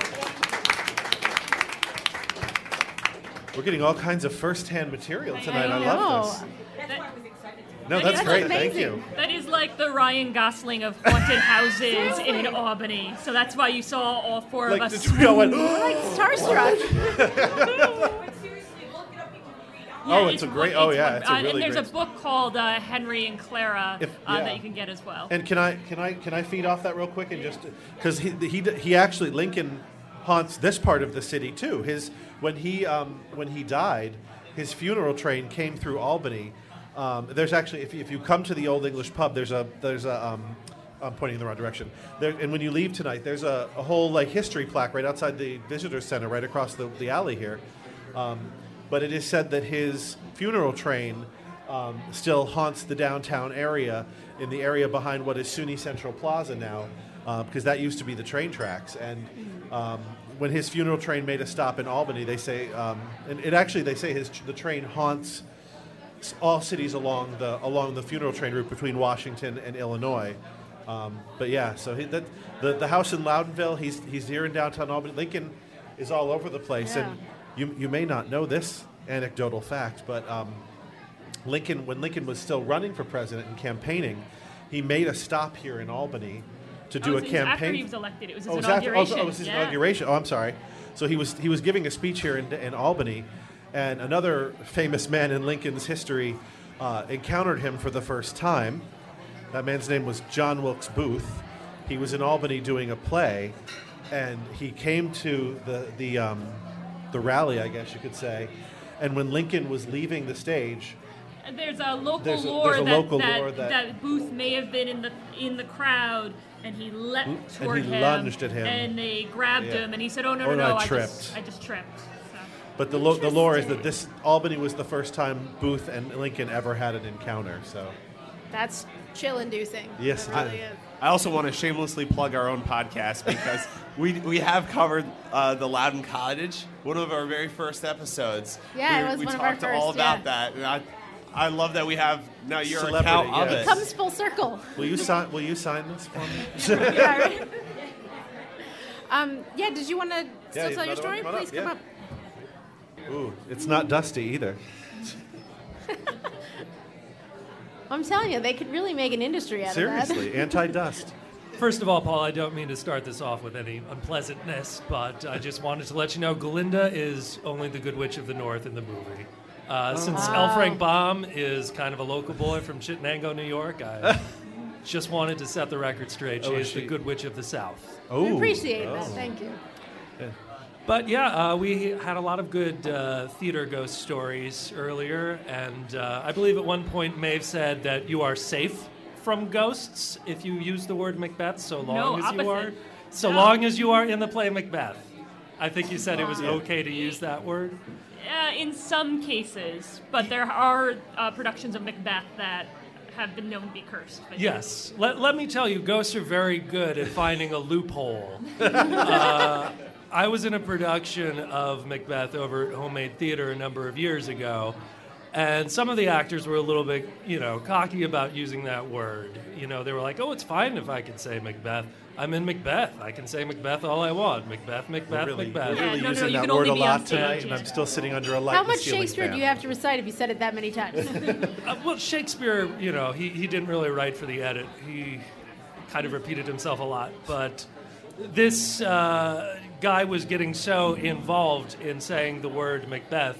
We're getting all kinds of first-hand material tonight. I, I love know. this. That's why I was excited. To No, that's That's great. Thank you. That is like the Ryan Gosling of haunted houses in Albany. So that's why you saw all four Like of the us. trio went. Like starstruck. But seriously, look it up. You can read on Oh, Yeah, it's a great- one- oh, each yeah, it's a Uh, and there's great- a book called uh, Henry and Clara If- uh, that you can get as well. And can I can I can I feed off that real quick and just because he, he he actually Lincoln haunts this part of the city too. His when he um, when he died, his funeral train came through Albany. Um, there's actually if you, if you come to the Old English Pub, there's a there's a um, I'm pointing in the wrong direction. There, and when you leave tonight, there's a, a whole like history plaque right outside the visitor center, right across the, the alley here. Um, but it is said that his funeral train um, still haunts the downtown area, in the area behind what is SUNY Central Plaza now, uh, because that used to be the train tracks. And um, when his funeral train made a stop in Albany, they say, um, and it actually they say his the train haunts all cities along the along the funeral train route between Washington and Illinois. Um, but yeah, so he, that, the the house in Loudonville, he's he's here in downtown Albany. Lincoln is all over the place, and you you may not know this anecdotal fact, but um, Lincoln when Lincoln was still running for president and campaigning, he made a stop here in Albany to do Oh, a so it was campaign. After he was elected, it was his Oh, it was after- oh, inauguration. so- oh, it was his yeah. inauguration. Oh, I'm sorry. So he was he was giving a speech here in, in Albany, and another famous man in Lincoln's history uh, encountered him for the first time. That man's name was John Wilkes Booth. He was in Albany doing a play, and he came to the the um, the rally, I guess you could say. And when Lincoln was leaving the stage, And There's a local There's a- lore, there's a that, local that, lore that- Booth may have been in the in the crowd, and he leapt And toward he him, lunged at him. and they grabbed Yeah. him, and he said, "Oh no, Oh, no, no, I I, tripped." just, I just tripped." So. but the lo- the lore is that this Albany was the first time Booth and Lincoln ever had an encounter. So That's chill inducing. Yes, it it really is. is. I also want to shamelessly plug our own podcast because we, we have covered uh, the Loudon Cottage, one of our very first episodes. Yeah, it we, was we one of our talked all about yeah. that, and I, I love that we have now your Celebrity, account of yes. it. Comes full circle. will you sign will you sign this for me? yeah, right? um, yeah, did you want to still you- tell your another story? one? Come on Please up, come yeah. up. Ooh, it's not dusty either. I'm telling you, they could really make an industry out of it. Seriously, anti-dust. First of all, Paul, I don't mean to start this off with any unpleasantness, but I just wanted to let you know Glinda is only the Good Witch of the North in the movie. Uh, since L. Frank Baum is kind of a local boy from Chittenango, New York, I just wanted to set the record straight. She Oh, is is the Good Witch of the South. Oh, We appreciate that. oh. Thank you. But yeah, uh, we had a lot of good uh, theater ghost stories earlier, and uh, I believe at one point Maeve said that you are safe from ghosts if you use the word Macbeth, so long as you are, so No. long as you are in the play Macbeth. I think you said it was okay to use that word. Uh, in some cases, but there are uh, productions of Macbeth that have been known to be cursed. But Yes. Let, let me tell you, ghosts are very good at finding a loophole. uh, I was in a production of Macbeth over at Homemade Theater a number of years ago, and some of the actors were a little bit, you know, cocky about using that word. You know, they were like, "Oh, it's fine if I can say Macbeth. I'm in Macbeth. I can say Macbeth all I want. Macbeth, Macbeth, really, Macbeth." we're really Yeah, no, no, using you that can word only a be on lot tonight, and. I'm still sitting under a light. How much Shakespeare fan. do you have to recite if you said it that many times? Uh, well, Shakespeare, you know, he, he didn't really write for the edit. He kind of repeated himself a lot. But this uh, guy was getting so involved in saying the word Macbeth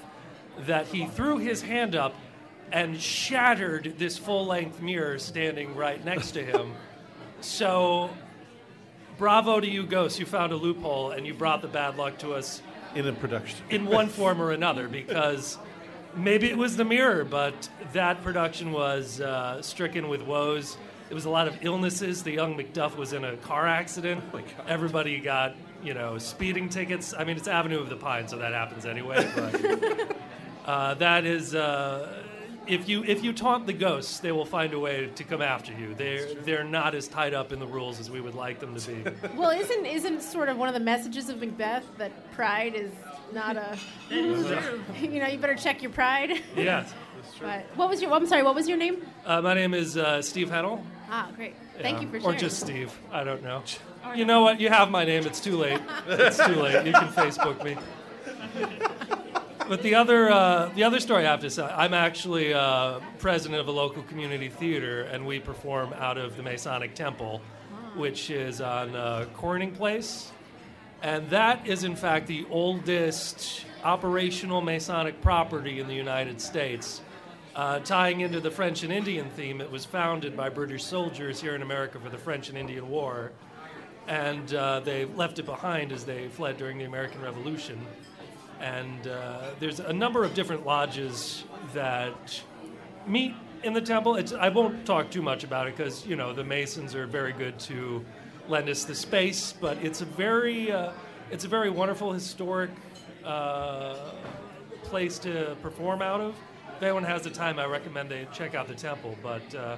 that he threw his hand up and shattered this full length mirror standing right next to him. so, bravo to you, Ghost. You found a loophole and you brought the bad luck to us in a production. in one form or another because maybe it was the mirror, but that production was uh, stricken with woes. It was a lot of illnesses. The young Macduff was in a car accident. Everybody got, you know, speeding tickets. I mean, it's Avenue of the Pine, so that happens anyway. But uh, that is, uh, if you if you taunt the ghosts, they will find a way to come after you. They're they're not as tied up in the rules as we would like them to be. well, isn't isn't sort of one of the messages of Macbeth that pride is not a you know you better check your pride. yes. But what was your? I'm sorry. What was your name? Uh, my name is uh, Steve Hennel. Ah, great. Thank Yeah. you for sharing. Or just Steve. I don't know. You know what? You have my name. It's too late. It's too late. You can Facebook me. But the other, uh, the other story I have to say, I'm actually uh, president of a local community theater, and we perform out of the Masonic Temple, which is on uh, Corning Place. And that is, in fact, the oldest operational Masonic property in the United States. Uh, tying into the French and Indian theme, it was founded by British soldiers here in America for the French and Indian War. And uh, they left it behind as they fled during the American Revolution. And uh, there's a number of different lodges that meet in the temple. It's, I won't talk too much about it because, you know, the Masons are very good to lend us the space, but it's a very, uh, it's a very wonderful historic uh, place to perform out of. If anyone has the time, I recommend they check out the temple. But uh,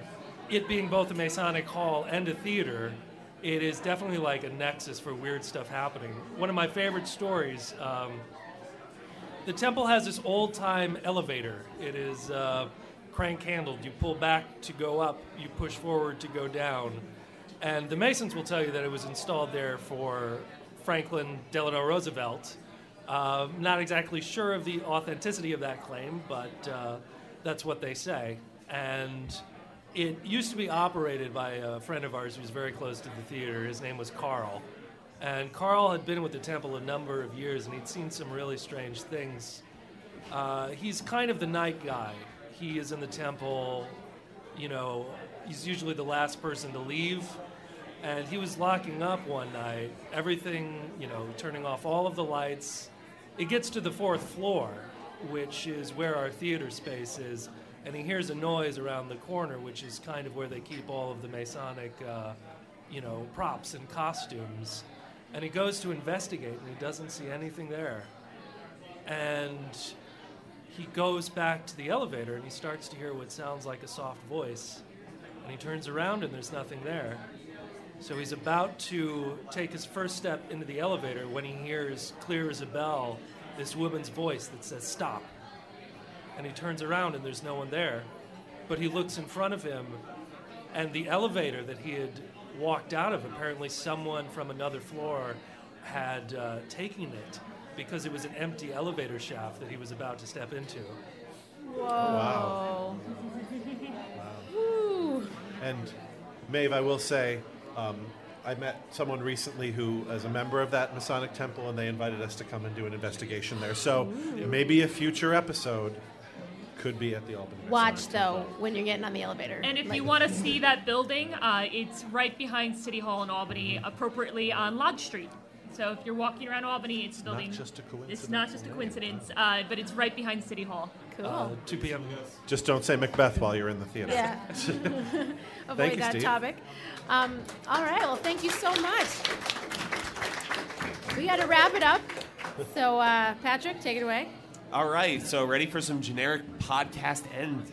it being both a Masonic hall and a theater, it is definitely like a nexus for weird stuff happening. One of my favorite stories. Um, the temple has this old time elevator. It is uh, crank handled. You pull back to go up, you push forward to go down. And the Masons will tell you that it was installed there for Franklin Delano Roosevelt. Uh, not exactly sure of the authenticity of that claim, but uh, that's what they say. And it used to be operated by a friend of ours who's very close to the theater. His name was Carl. And Carl had been with the temple a number of years and he'd seen some really strange things. Uh, he's kind of the night guy. He is in the temple, you know, he's usually the last person to leave. And he was locking up one night, everything, you know, turning off all of the lights. It gets to the fourth floor, which is where our theater space is. And he hears a noise around the corner, which is kind of where they keep all of the Masonic, uh, you know, props and costumes. And he goes to investigate, and he doesn't see anything there. And he goes back to the elevator, and he starts to hear what sounds like a soft voice. And he turns around, and there's nothing there. So he's about to take his first step into the elevator when he hears, clear as a bell, this woman's voice that says, Stop. And he turns around, and there's no one there. But he looks in front of him, and the elevator that he had walked out of, apparently someone from another floor had uh, taken it because it was an empty elevator shaft that he was about to step into. Whoa. Woo. And Maeve, I will say, um, I met someone recently who is a member of that Masonic temple, and they invited us to come and do an investigation there. So maybe a future episode could be at the Albany. Watch though Temple. when you're getting on the elevator. And if Like- you want to see that building, uh, it's right behind City Hall in Albany, appropriately on Lodge Street. So if you're walking around Albany, it's Not building. just a coincidence. It's not just a coincidence, uh, but it's right behind City Hall. cool. Uh, 2 p.m. Just don't say Macbeth while you're in the theater. yeah. Avoid you, that Steve. topic. Um, all right. Well, thank you so much. We got to wrap it up. So, uh, Patrick, take it away. All right, so ready for some generic podcast end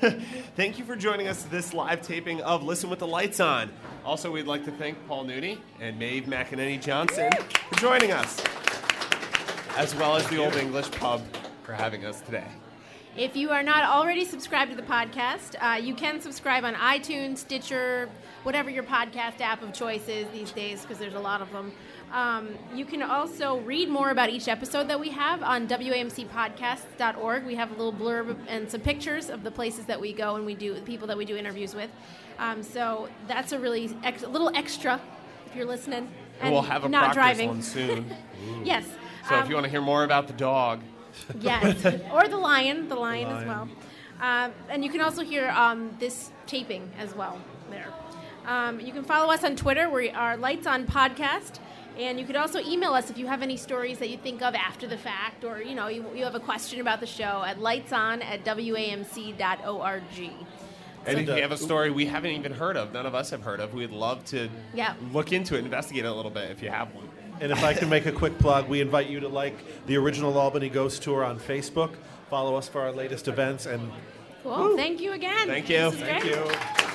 Thank you for joining us this live taping of Listen with the Lights On. Also, we'd like to thank Paul Nooney and Maeve McEnany Johnson for joining us, as well as the Old English Pub for having us today. If you are not already subscribed to the podcast, uh, you can subscribe on iTunes, Stitcher, whatever your podcast app of choice is these days, because there's a lot of them. Um, you can also read more about each episode that we have on WAMCpodcasts.org. We have a little blurb and some pictures of the places that we go and we do, the people that we do interviews with. Um, so that's a really ex- a little extra if you're listening and we'll have a not practice driving. one soon. yes. So Um, if you want to hear more about the dog, Yes, or the lion, the lion, as well. Um, and you can also hear um, this taping as well there. Um, you can follow us on Twitter. We are Lights On Podcast. And you could also email us if you have any stories that you think of after the fact, or you know you, you have a question about the show at lightson at wamc.org. and if you have a story we haven't even heard of, none of us have heard of, we'd love to Yeah. look into it, investigate it a little bit if you have one. And if I can make a quick plug, we invite you to like the original Albany Ghost Tour on Facebook. Follow us for our latest events and Cool. Thank you again. Thank you. This is Thank great. you.